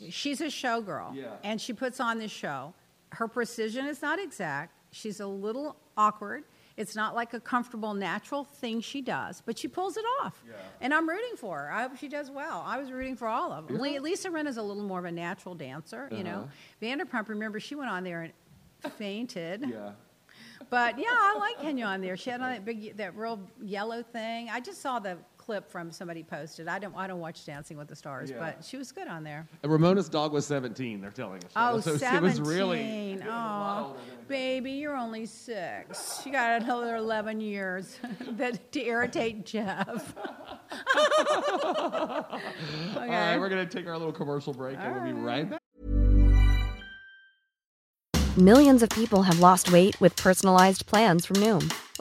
She's a showgirl, Yeah. and she puts on this show. Her precision is not exact. She's a little awkward. It's not like a comfortable, natural thing she does, but she pulls it off. Yeah. And I'm rooting for her. I hope she does well. I was rooting for all of them. Yeah. Lisa Rinna is a little more of a natural dancer, you know. Uh-huh. Vanderpump, remember, she went on there and fainted. Yeah. But yeah, I like Kenya on there. She had on that big, that real yellow thing. I just saw the clip from somebody posted. I don't, I don't watch Dancing with the Stars, Yeah. but she was good on there. Ramona's dog was 17. They're telling us. Oh, so 17. it was really. Oh, baby, you're only six. You got another 11 years that, to irritate Jeff. All right, we're gonna take our little commercial break, and we'll be right back. Millions of people have lost weight with personalized plans from Noom,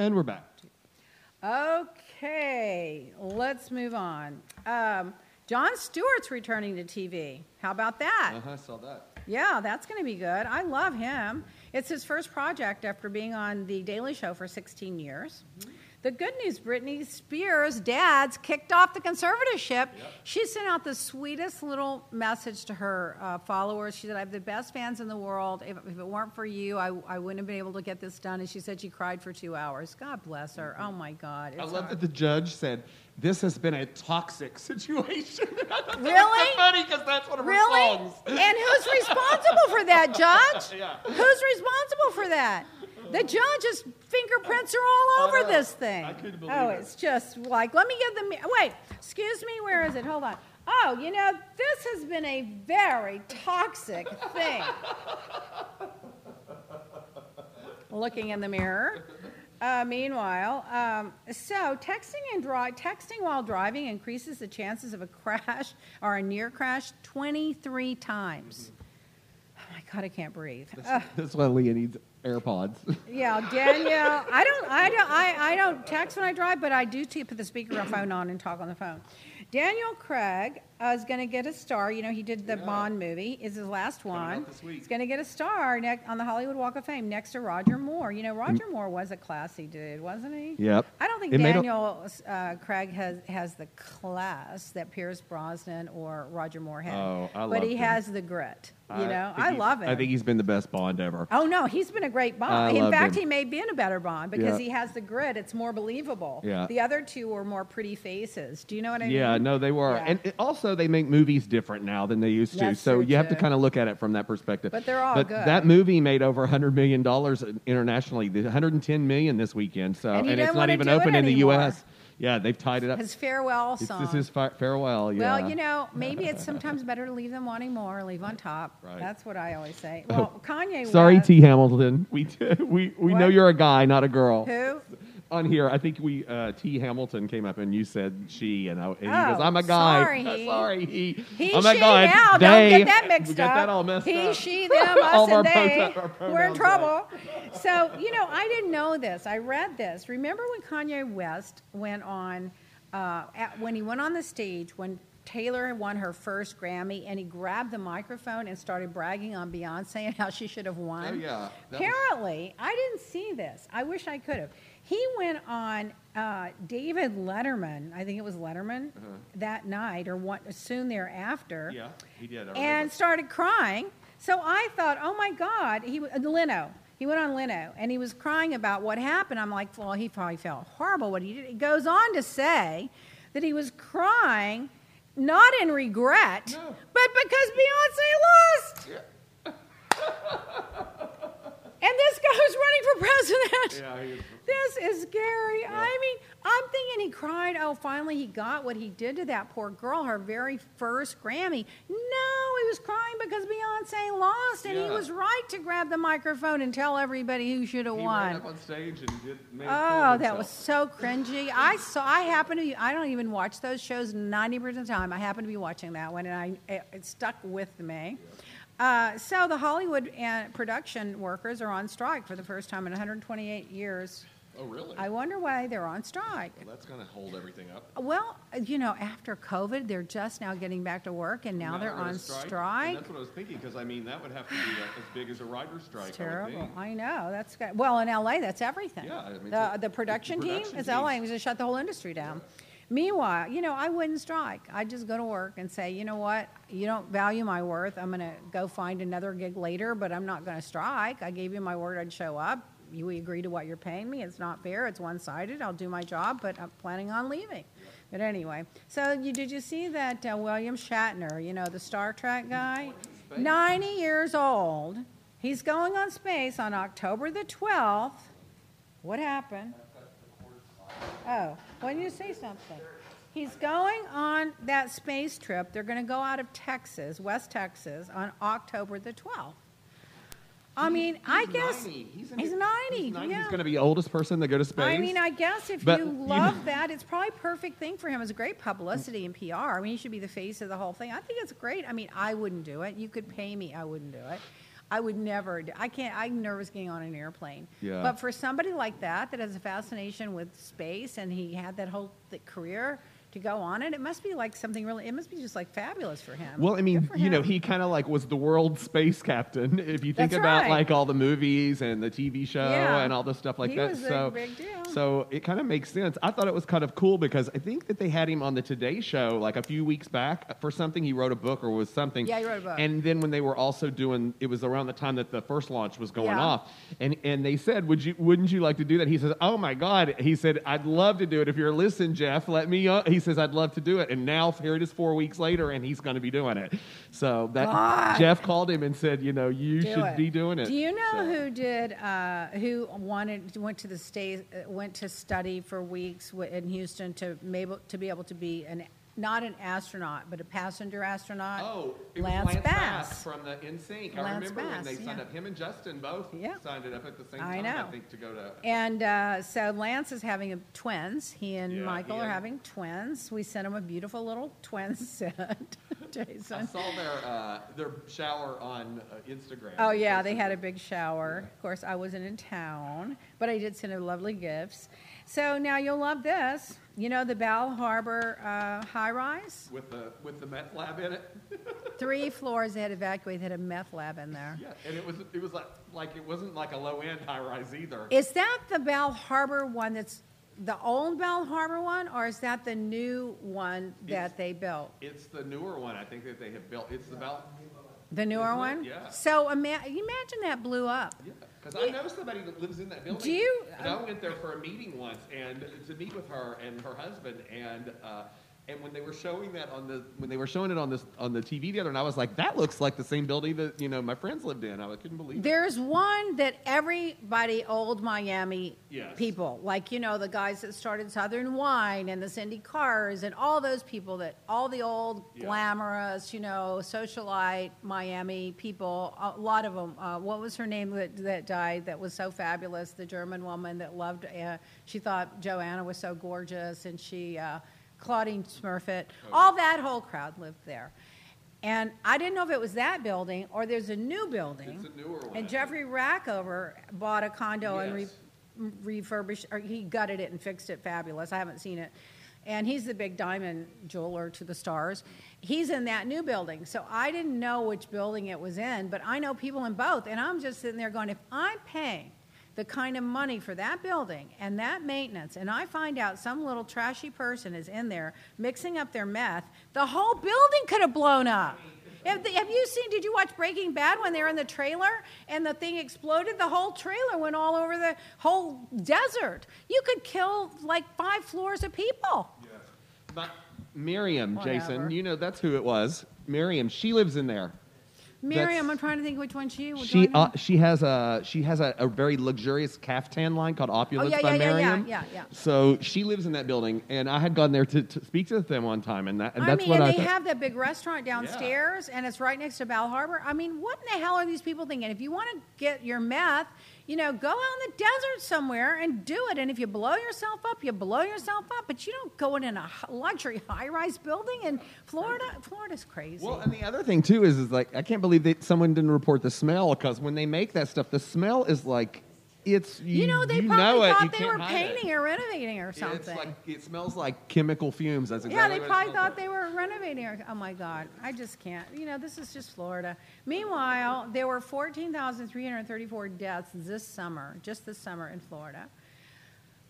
And we're back. Okay, let's move on. Um, Jon Stewart's returning to TV. How about that? Uh huh. Saw that. Yeah, that's going to be good. I love him. It's his first project after being on The Daily Show for 16 years. The good news Britney Spears' dad's kicked off the conservatorship. She sent out the sweetest little message to her uh, followers. She said, I have the best fans in the world. If, if it weren't for you, I, I wouldn't have been able to get this done. And she said she cried for two hours. God bless her. Oh my God. I love hard. that the judge said this has been a toxic situation. Really? funny because that's one of her Really? songs. And who's responsible for that, Judge? Yeah. Who's responsible for that? The judge's fingerprints are all over this thing. I couldn't believe oh, it. it's just like, let me give them. Wait, excuse me, where is it? Hold on. Oh, you know, this has been a very toxic thing. Looking in the mirror. Uh, meanwhile, um, so texting and dri- texting while driving increases the chances of a crash or a near crash 23 times. Oh my God, I can't breathe. Ugh. That's why Leah needs AirPods. Yeah, Danielle. I don't. I don't. I, I don't text when I drive, but I do t- put the speaker phone on and talk on the phone. Daniel Craig uh, is going to get a star. You know, he did the Bond movie. Is his last one. this week. He's going to get a star ne- on the Hollywood Walk of Fame next to Roger Moore. You know, Roger Moore was a classy dude, wasn't he? Yep. I don't think It made a- Daniel uh, Craig has has the class that Pierce Brosnan or Roger Moore had. Oh, I But he him. has the grit. You know, think I love it. I think he's been the best Bond ever. Oh no, he's been a great I Bond. In fact, him. he may be in a better Bond because Yeah. he has the grit. It's more believable. Yeah. The other two were more pretty faces. Do you know what I mean? Yeah, no, they were, Yeah. and it, also they make movies different now than they used to. That's so true, you have to too. kind of look at it from that perspective. But they're all but good. that movie made over 100 million dollars internationally. The 110 million this weekend. So And he it's not wanna even do it open in the anymore. U.S. Yeah, they've tied it up. His farewell It's- song. this is fi- farewell. Yeah. Well, you know, maybe it's sometimes better to leave them wanting more, leave on top. Right. That's what I always say. Oh. Well, Kanye Sorry, West. T. Hamilton. We we we know What? you're a guy, not a girl. Who? On here, I think we uh, T Hamilton came up and you said she, and, I, and he Oh, goes, "I'm a guy." sorry, he. sorry, he. He, oh she, God, now. they. Don't get that mixed we got up. that all messed he, up. she, them, All us, our and they. We're in trouble. So, you know, I didn't know this. I read this. Remember when Kanye West went on, uh, at, when he went on the stage, when Taylor won her first Grammy, and he grabbed the microphone and started bragging on Beyonce and how she should have won? Oh, yeah. That was- Apparently, I didn't see this. I wish I could have. He went on uh, David Letterman, I think it was Letterman, that night or one, soon thereafter Uh-huh. Yeah, he did. And started crying. So I thought, oh my God, he uh, Leno. He went on Leno and he was crying about what happened. I'm like, well, he probably felt horrible what he did. He goes on to say that he was crying not in regret, No. but because Beyonce lost. and this guy was running for president. Yeah, This is scary. I mean, I'm thinking he cried. Oh, finally he got what he did to that poor girl, her very first Grammy. No, he was crying because Beyonce lost, and he was right to grab the microphone and tell everybody who should have won. up on stage and did. Made Oh, that was so cringy. I saw. I happen to. Be, I don't even watch those shows ninety percent of the time. I happen to be watching that one, and I it, it stuck with me. Uh, so the Hollywood and production workers are on strike for the first time in 128 years. Oh, really? I wonder why they're on strike. well, that's going to hold everything up. Well, you know, after COVID, they're just now getting back to work, and now, they're gonna on strike. strike. That's what I was thinking because I mean that would have to be uh, as big as a writer's strike. It's I terrible. think. I know. That's good. Well, in LA, that's everything. Yeah, I mean, the so- the production the team production is LA. teams. We just shut the whole industry down. Meanwhile, you know, I wouldn't strike. I'd just go to work and say, you know what, you don't value my worth. I'm going to go find another gig later, but I'm not going to strike. I gave you my word I'd show up. You agree to what you're paying me. It's not fair. It's one sided. I'll do my job, but I'm planning on leaving. But anyway, so you, did you see that uh, William Shatner, you know, the Star Trek guy? 90 years old. He's going on space on October the 12th. What happened? Oh, why didn't you say something? He's going on that space trip. They're going to go out of Texas, West Texas, on October the 12th. I mean, I guess 90. He's, in he's his- 90. He's 90. yeah. He's going to be the oldest person to go to space. I mean, I guess if But, you you love know- that, it's probably a perfect thing for him. It's great publicity and PR. I mean, he should be the face of the whole thing. I think it's great. I mean, I wouldn't do it. You could pay me, I wouldn't do it. I would never. Do, I can't. I'm nervous getting on an airplane. Yeah. But for somebody like that, that has a fascination with space, and he had that whole th- career to go on it, it must be like something really. It must be just like fabulous for him. Well, I mean, you know, he kind of like was the world space captain. If you think That's about right. like all the movies and the TV show Yeah. and all the stuff like He that, so so it kind of makes sense. I thought it was kind of cool because I think that they had him on the Today Show like a few weeks back for something. He wrote a book or was something. Yeah, he wrote a book. And then when they were also doing, it was around the time that the first launch was going Yeah. off, and and they said, "Would you? Wouldn't you like to do that?" He says, "Oh my God!" He said, "I'd love to do it. If you're listening, Jeff, let me." Uh, he says, "I'd love to do it." And now here it is, four weeks later, and he's going to be doing it. So that God. Jeff called him and said, "You know, you do should it. be doing it." Do you know So- who did uh, who wanted went to the state went to study for weeks in Houston to maybe to be able to be an not an astronaut but a passenger astronaut? Oh, it Lance, was Lance Bass. Bass from the NSYNC. I Lance remember when Bass, they signed yeah. up. Him and Justin both Yeah. signed it up at the same I time. know. I think to go to. And uh, so Lance is having a, twins. He and Yeah, Michael he are and- having twins. We sent him a beautiful little twin set, I Jason. saw their uh, their shower on uh, Instagram. Oh yeah, they had a big shower. Of course, I wasn't in town, but I did send her lovely gifts. So now you'll love this. You know the Bal Harbour uh, high rise? with the with the meth lab in it. Three floors they had evacuated. They had a meth lab in there. Yeah, and it was it was like like it wasn't like a low end high rise either. Is that the Bal Harbour one that's the old Bal Harbour one, or is that the new one that It's- they built? It's the newer one I think that they have built. It's The newer Isn't it? one? Yeah. So ima- imagine that blew up. yeah. Because I know somebody that lives in that building. Do you- And I went there for a meeting once and to meet with her and her husband and. Uh, And when they were showing that on the when they were showing it on this on the TV the other night, I was like, that looks like the same building that you know my friends lived in. I couldn't believe it. There's one that everybody, old Miami Yes. people, like, you know, the guys that started Southern Wine and the Cindy Cars and all those people that, all the old Yeah. glamorous, you know, socialite Miami people, a lot of them. Uh, what was her name that, that died that was so fabulous? The German woman that loved, uh, she thought Joanna was so gorgeous and she, uh, Claudine Smurfett, oh. all that whole crowd lived there. And I didn't know if it was that building or there's a new building. It's a newer one, And Jeffrey Rackover bought a condo and re- Yes. refurbished, or he gutted it and fixed it fabulous. I haven't seen it. And he's the big diamond jeweler to the stars. He's in that new building. So I didn't know which building it was in, but I know people in both. And I'm just sitting there going, if I'm paying the kind of money for that building and that maintenance, and I find out some little trashy person is in there mixing up their meth, the whole building could have blown up. Have, have you seen, did you watch Breaking Bad when they were in the trailer and the thing exploded? The whole trailer went all over the whole desert. You could kill like five floors of people. But Miriam, Whatever. Jason, you know that's who it was. Miriam, she lives in there. Miriam, I'm trying to think which one she was. She uh, she has a she has a, a very luxurious caftan line called Opulence Oh, yeah, by yeah, yeah, yeah, Miriam. yeah, yeah. So she lives in that building, and I had gone there to, to speak to them one time, and, that, and I that's mean, what and I they thought- have that big restaurant downstairs, and it's right next to Bal Harbour. I mean, what in the hell are these people thinking? If you want to get your meth, you know, go out in the desert somewhere and do it. And if you blow yourself up, you blow yourself up. But you don't go in in a luxury high-rise building in Florida. Florida's crazy. Well, and the other thing too is, is like I can't believe that someone didn't report the smell because when they make that stuff, the smell is like it's you, you know, they you probably know it, you thought they were hide it. painting or renovating or It's something. like it smells like chemical fumes. That's Yeah, they what probably smells thought like. they were renovating. Or, oh my God, I just can't. You know, this is just Florida. Meanwhile, there were 14,334 deaths this summer, just this summer in Florida.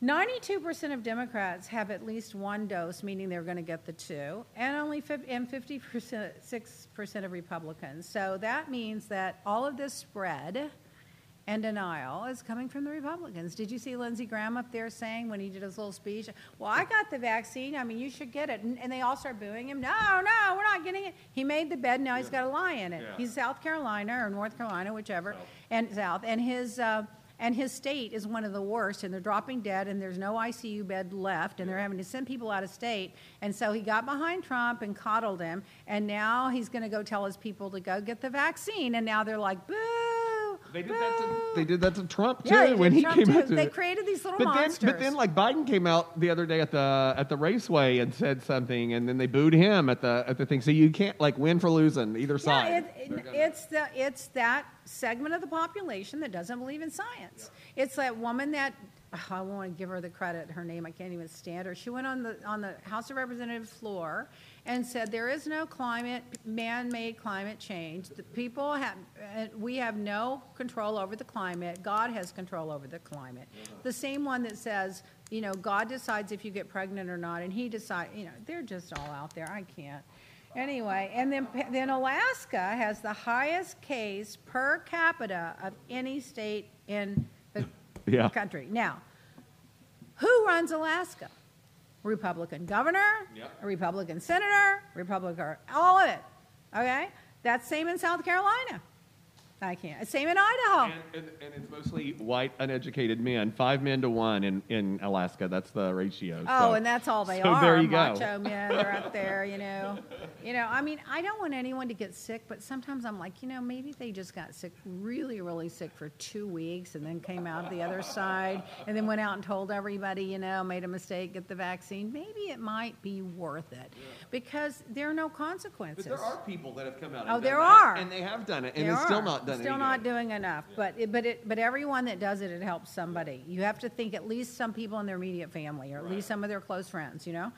92% of Democrats have at least one dose, meaning they're going to get the two, and only fif- and 50%, 6% of Republicans. So that means that all of this spread and denial is coming from the Republicans. Did you see Lindsey Graham up there saying when he did his little speech, Well, I got the vaccine. I mean, you should get it. And, and they all start booing him. No, no, we're not getting it. He made the bed. Now he's got a lie in it. Yeah. He's South Carolina or North Carolina, whichever, and South. And his. Uh, and his state is one of the worst, and they're dropping dead, and there's no ICU bed left, and they're having to send people out of state. And so he got behind Trump and coddled him, and now he's going to go tell his people to go get the vaccine, and now they're like, boo! They did that to they did that to Trump too Yeah, they when did he Trump came too. out. To They it. created these little but monsters. Then, but then, like Biden came out the other day at the at the raceway and said something, and then they booed him at the at the thing. So you can't like win for losing either side. Yeah, it, it, it's the it's that segment of the population that doesn't believe in science. It's that woman that oh, I want to give her the credit. Her name I can't even stand her. She went on the on the House of Representatives floor and said there is no climate man-made climate change. The people have uh, we have no control over the climate. God has control over the climate. The same one that says you know God decides if you get pregnant or not, and He decides. You know they're just all out there. I can't. Anyway, and then, then Alaska has the highest case per capita of any state in the Yeah. country. Now, who runs Alaska? Republican governor, Yep. a Republican senator, Republican, all of it. Okay? That's same in South Carolina. I can't. Same in Idaho. And, and, and it's mostly white, uneducated men. Five men to one in, in Alaska. That's the ratio. Oh, So- and that's all they so are. there you go. Macho men, they're up there, you know. You know, I mean, I don't want anyone to get sick, but sometimes I'm like, you know, maybe they just got sick, really, really sick for two weeks, and then came out the other side, and then went out and told everybody, you know, made a mistake, get the vaccine. Maybe it might be worth it, because there are no consequences. But there are people that have come out. Oh, there that, are. and they have done it, and There it's still not done. Still any not good. doing enough. But it, but it, but everyone that does it, it helps somebody. You have to think at least some people in their immediate family, or at least some of their close friends. You know.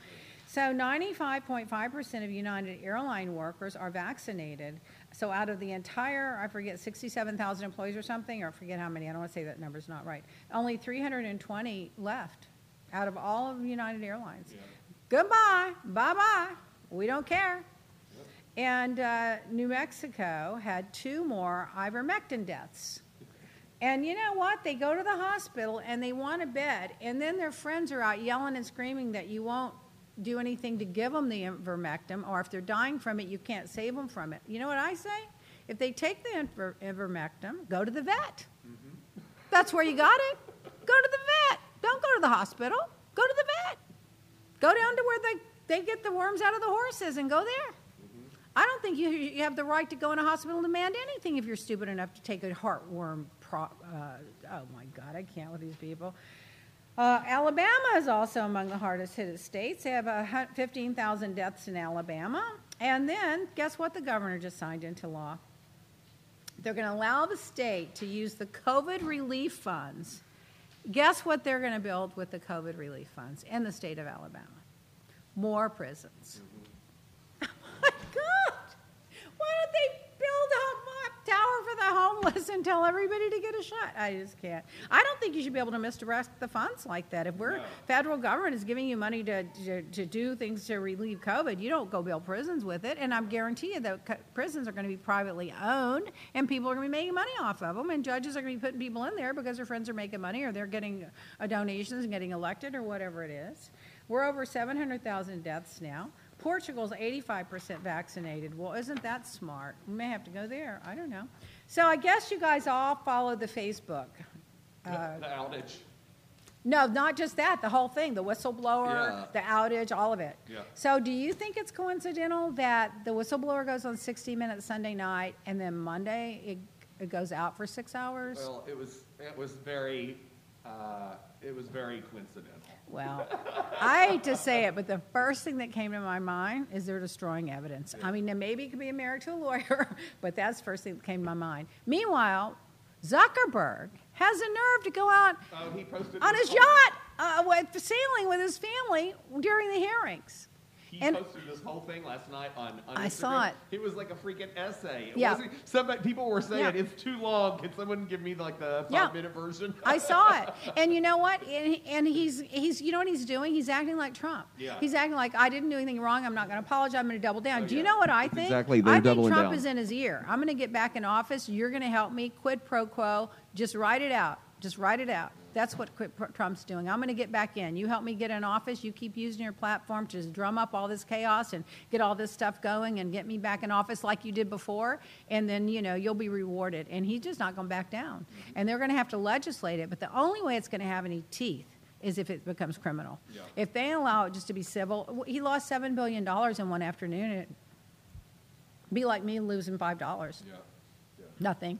So 95.5 percent of United Airline workers are vaccinated. So out of the entire, I forget, 67,000 employees or something, or I forget how many. I don't want to say that number's not right. Only 320 left out of all of United Airlines. Goodbye. Bye bye. We don't care. And uh, New Mexico had two more ivermectin deaths. And you know what? They go to the hospital and they want a bed, and then their friends are out yelling and screaming that you won't do anything to give them the ivermectin, or if they're dying from it, you can't save them from it. You know what I say? If they take the iver- ivermectin, go to the vet. That's where you got it. Go to the vet. Don't go to the hospital. Go to the vet. Go down to where they, they get the worms out of the horses and go there. I don't think you, you have the right to go in a hospital and demand anything if you're stupid enough to take a heartworm. Pro, uh, oh my God, I can't with these people. Uh, Alabama is also among the hardest hit states. They have uh, 15,000 deaths in Alabama. And then, guess what the governor just signed into law? They're going to allow the state to use the COVID relief funds. Guess what they're going to build with the COVID relief funds in the state of Alabama? More prisons. Oh my God! Why don't they build a mo- tower for the homeless and tell everybody to get a shot? I just can't. I don't think you should be able to misdirect the funds like that. If we're federal government is giving you money to, to, to do things to relieve COVID, you don't go build prisons with it. And I'm guarantee you that prisons are going to be privately owned, and people are going to be making money off of them, and judges are going to be putting people in there because their friends are making money, or they're getting uh, donations and getting elected, or whatever it is. We're over 700,000 deaths now. Portugal's 85% vaccinated. Well, isn't that smart? We may have to go there. I don't know. So I guess you guys all follow the Facebook. the outage. No, not just that, the whole thing, the whistleblower, Yeah. the outage, all of it. Yeah. So do you think it's coincidental that the whistleblower goes on 60 Minutes Sunday night and then Monday it, it goes out for six hours? Well, it was it was very uh, it was very coincidental. Well, I hate to say it, but the first thing that came to my mind is they're destroying evidence. I mean, maybe it could be a married to a lawyer, but that's the first thing that came to my mind. Meanwhile, Zuckerberg has the nerve to go out he on his yacht uh, with, sailing with his family during the hearings. He And- posted this whole thing last night on, on I Instagram. saw it. It was like a freaking essay. It Yeah. wasn't- Somebody, people were saying Yeah. it's too long. Can someone give me like the Yeah. five minute version? I saw it, and you know what? And, and he's he's you know what he's doing? He's acting like Trump. Yeah. He's acting like I didn't do anything wrong. I'm not going to apologize. I'm going to double down. Oh, do you yeah. know what I think? exactly- they're I think Trump down. is in his ear. I'm going to get back in office. You're going to help me. Quid pro quo. Just write it out. Just write it out. That's what Trump's doing. I'm going to get back in. You help me get in office. You keep using your platform to just drum up all this chaos and get all this stuff going and get me back in office like you did before. And then, you know, you'll be rewarded. And he's just not going back down. Mm-hmm. And they're going to have to legislate it. But the only way it's going to have any teeth is if it becomes criminal. If they allow it just to be civil, he lost $7 billion in one afternoon. It'd be like me losing $5. Yeah. Nothing.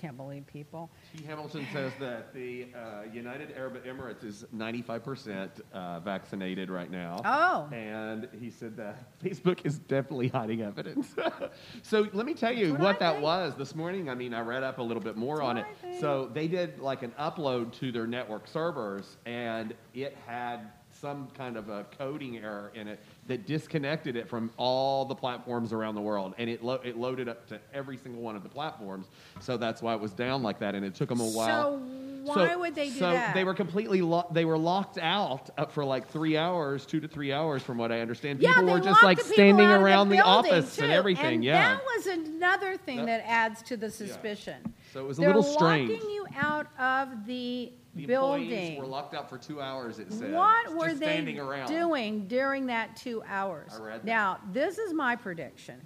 Can't believe people. T. Hamilton says that the uh, United Arab Emirates is 95% uh, vaccinated right now. Oh. And he said that Facebook is definitely hiding evidence. so let me tell you That's what, what that think. was this morning. I mean, I read up a little bit more That's on it. So they did like an upload to their network servers, and it had some kind of a coding error in it that disconnected it from all the platforms around the world, and it lo- it loaded up to every single one of the platforms. So that's why it was down like that, and it took them a while. So why would they do that? so that? they were completely lo- they were locked out up for like three hours, two to three hours, from what I understand. Yeah, People they were just like the standing around the, building, office and everything. And yeah. that was another thing That- that adds to the suspicion. So it was a They're little strange. locking you out of the, the building. employees were locked out for two hours. It said. What just were they standing around. doing during that two hours? I read that. Now, this is my prediction.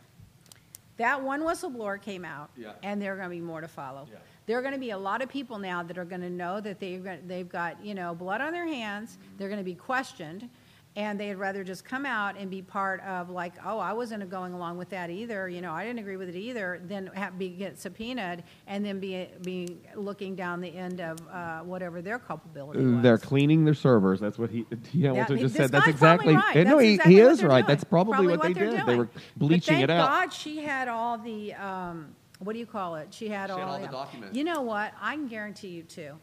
That one whistleblower came out, Yeah. and there are going to be more to follow. Yeah. There are going to be a lot of people now that are going to know that they've got, they've got you know blood on their hands. They're going to be questioned, and they'd rather just come out and be part of like, oh, I wasn't going along with that either. You know, I didn't agree with it either. Than have, be get subpoenaed and then be be looking down the end of uh, whatever their culpability was. They're cleaning their servers. That's what he T. Hamilton Yeah, just this said. That's exactly. right. and no, That's he, exactly he what is they're right. doing. That's probably, what, they they're did. They doing. were But bleaching thank it out. God she had all the um, what do you call it? She had She all, had all the yeah. documents. You know what? I can guarantee you too.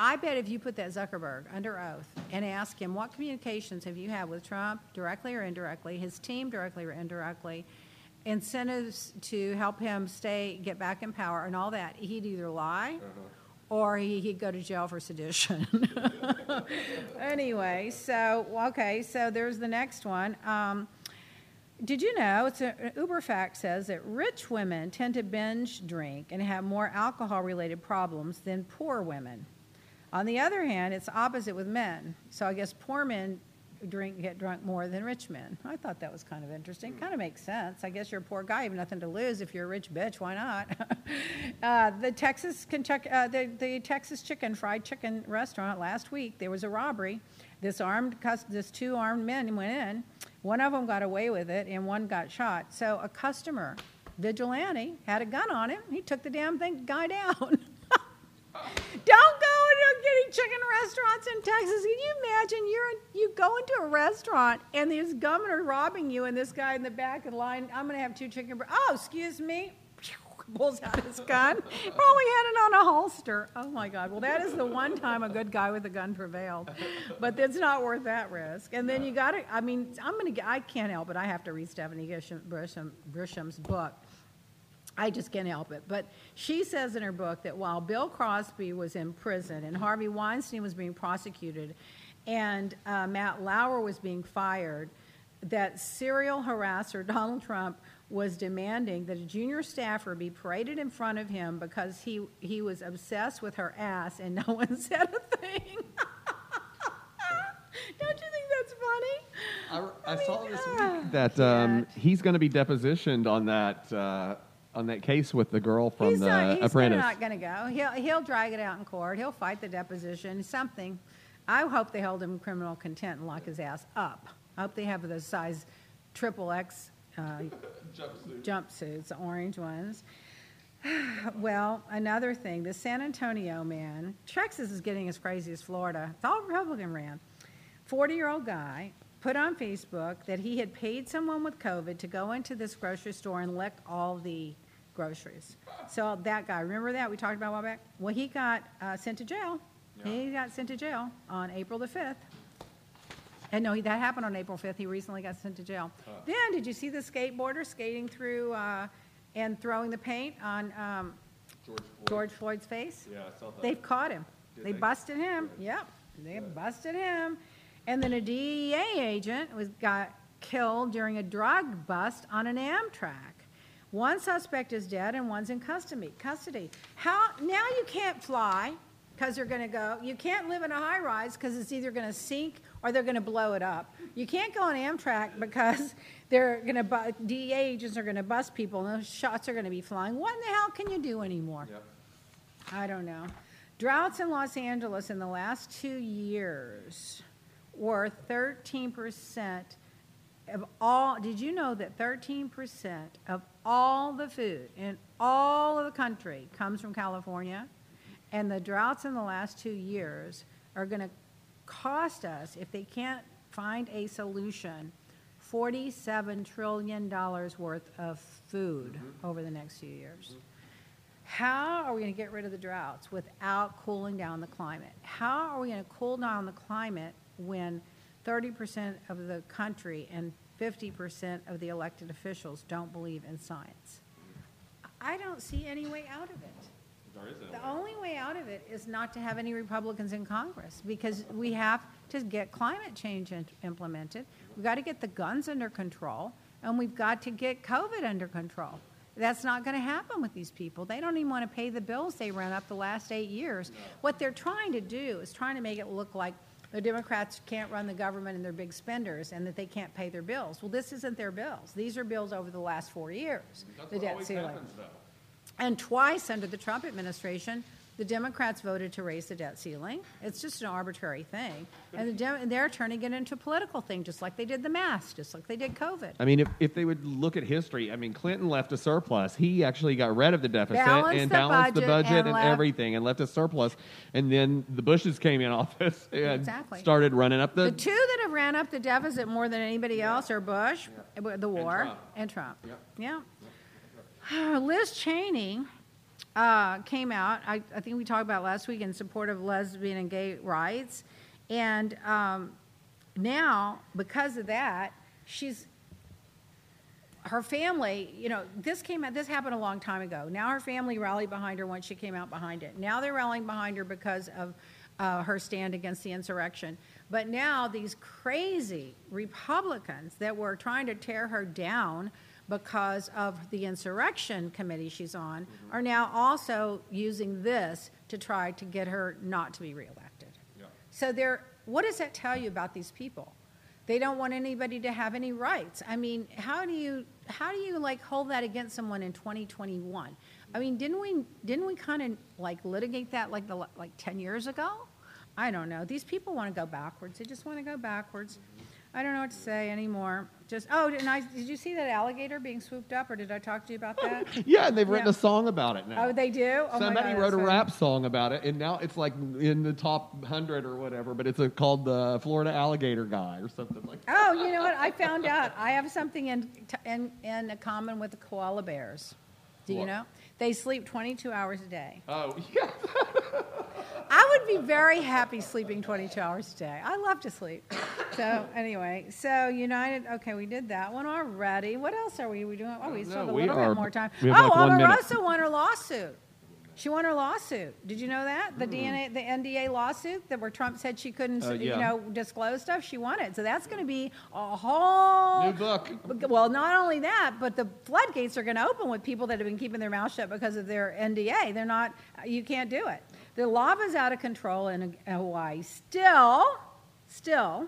I bet if you put that Zuckerberg under oath and ask him what communications have you had with Trump, directly or indirectly, his team directly or indirectly, incentives to help him stay, get back in power, and all that, he'd either lie Uh-huh. or he, he'd go to jail for sedition. anyway, so okay, so there's the next one. Um, did you know it's a, Uber fact says that rich women tend to binge drink and have more alcohol-related problems than poor women. On the other hand, it's opposite with men. So I guess poor men drink, get drunk more than rich men. I thought that was kind of interesting. Kind of makes sense. I guess you're a poor guy, you have nothing to lose. If you're a rich bitch, why not? uh, the Texas Kentucky, uh, the, the Texas Chicken Fried Chicken restaurant last week, there was a robbery. This armed, this two armed men went in. One of them got away with it, and one got shot. So a customer, vigilante, had a gun on him. He took the damn thing guy down. Don't go into getting chicken restaurants in Texas. Can you imagine you're you go into a restaurant and these are robbing you and this guy in the back of the line, I'm gonna have two chicken. Oh, excuse me. Pulls out his gun. Probably had it on a holster. Oh my God. Well, that is the one time a good guy with a gun prevailed. But it's not worth that risk. And then you got to, I mean, I'm going to, I can't help it. I have to read Stephanie Grisham, Grisham's book I just can't help it. But she says in her book that while Bill Cosby was in prison and Harvey Weinstein was being prosecuted and uh, Matt Lauer was being fired, that serial harasser Donald Trump was demanding that a junior staffer be paraded in front of him because he, he was obsessed with her ass and no one said a thing. Don't you think that's funny? I, I I saw this ah, week that um, he's going to be depositioned on that uh, on that case with the girl from he's the not, he's Apprentice. not going to go. He'll, he'll drag it out in court. He'll fight the deposition, something. I hope they hold him in criminal contempt and lock his ass up. I hope they have the size triple X uh, jumpsuits, the orange ones. well, another thing, the San Antonio man, Texas is getting as crazy as Florida. It's all Republican ran. 40 year old guy put on Facebook that he had paid someone with COVID to go into this grocery store and lick all the groceries. So that guy, remember that we talked about a while back? Well, he got uh, sent to jail. He got sent to jail on April the 5th. And no, that happened on April 5th. He recently got sent to jail. Then, did you see the skateboarder skating through uh, and throwing the paint on um, George Floyd. George Floyd's face? Yeah, I saw that. They've caught him. Did They they? busted him. Yep, they busted him. And then a DEA agent was got killed during a drug bust on an Amtrak. One suspect is dead and one's in custody. Custody. How now you can't fly because they're going to go. You can't live in a high rise because it's either going to sink or they're going to blow it up. You can't go on Amtrak because they're going to bu- DEA agents are going to bust people and those shots are going to be flying. What in the hell can you do anymore? Yep. I don't know. Droughts in Los Angeles in the last two years were 13% of all. Did you know that 13% of all the food in all of the country comes from California? And the droughts in the last two years are going to cost us, if they can't find a solution, $47 trillion worth of food mm-hmm. over the next few years. How are we going to get rid of the droughts without cooling down the climate? How are we going to cool down the climate when 30% of the country and 50% of the elected officials don't believe in science? I don't see any way out of it. There is a- The only way out of it is not to have any Republicans in Congress because we have to get climate change in- implemented. We've got to get the guns under control and we've got to get COVID under control. That's not going to happen with these people. They don't even want to pay the bills they ran up the last eight years. What they're trying to do is trying to make it look like the Democrats can't run the government and they're big spenders and that they can't pay their bills. Well, this isn't their bills. These are bills over the last four years. That's the debt ceiling. happens. And twice under the Trump administration, the Democrats voted to raise the debt ceiling. It's just an arbitrary thing. And the Dem- they're turning it into a political thing, just like they did the mask, just like they did COVID. I mean, if, if they would look at history, I mean, Clinton left a surplus. He actually got rid of the deficit Balanced and the balanced the budget budget and and, left- everything and left a surplus. And then the Bushes came in office and Exactly. started running up the. The two that have ran up the deficit more than anybody else are Bush, uh, the war, Trump. and Trump. Yep. Yeah. Liz Cheney uh, came out, I, I think we talked about last week, in support of lesbian and gay rights. And um, now, because of that, she's her family, you know, this came out, this happened a long time ago. Now her family rallied behind her once she came out behind it. Now they're rallying behind her because of uh, her stand against the insurrection. But now these crazy Republicans that were trying to tear her down because of the insurrection committee she's on are now also using this to try to get her not to be reelected. So they're, what does that tell you about these people? They don't want anybody to have any rights. I mean, how do you how do you like hold that against someone in 2021? I mean, didn't we didn't we kind of like litigate that like the like 10 years ago? I don't know. These people want to go backwards. They just want to go backwards. I don't know what to say anymore. Just oh, and I, did you see that alligator being swooped up, or did I talk to you about that? Yeah, and they've written Yeah. a song about it now. oh, they do. Oh my Somebody God, wrote a rap song about it, and now it's like in the top hundred or whatever. But it's a, called the Florida Alligator Guy or something like. that. Oh, you know what? I found out. I have something in in in common with the koala bears. Do you know? They sleep 22 hours a day. Oh yeah. I would be very happy sleeping 22 hours a day. I love to sleep. So anyway, so United. Okay, we did that one already. What else are we, we doing? Oh, we still have a we little are- bit more time. we Oh, like one minute. Omarosa won her lawsuit. She won her lawsuit. Did you know that the DNA, the NDA lawsuit that where Trump said she couldn't, Uh, you know, disclose stuff? She won it. So that's going to be a whole New book. well, not only that, but the floodgates are going to open with people that have been keeping their mouth shut because of their NDA. They're not, you can't do it. The lava's out of control in Hawaii still, still.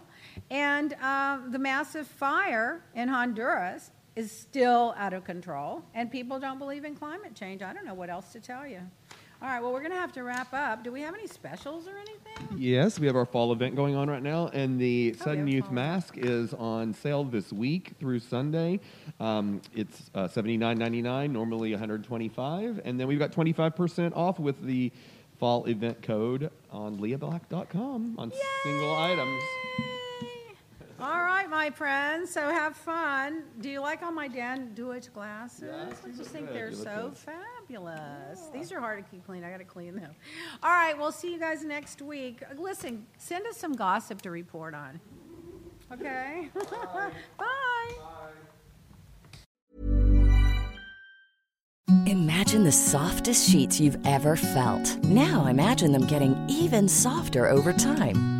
And um, the massive fire in Honduras is still out of control. And people don't believe in climate change. I don't know what else to tell you. All right, well, we're going to have to wrap up. Do we have any specials or anything? Yes, we have our fall event going on right now, and the Oh, Sudden Youth fall. Mask is on sale this week through Sunday. Um, it's uh, seventy nine ninety nine, normally one hundred twenty five, and then we've got twenty five percent off with the fall event code on leahblack.com on single items. All right, my friends. So have fun. Do you like all my Dan Deutch glasses? Yes, I just think good. they're so good. fabulous. These are hard to keep clean. I got to clean them. All right, we'll see you guys next week. Listen, send us some gossip to report on. Okay? Bye. Imagine the softest sheets you've ever felt. Now imagine them getting even softer over time.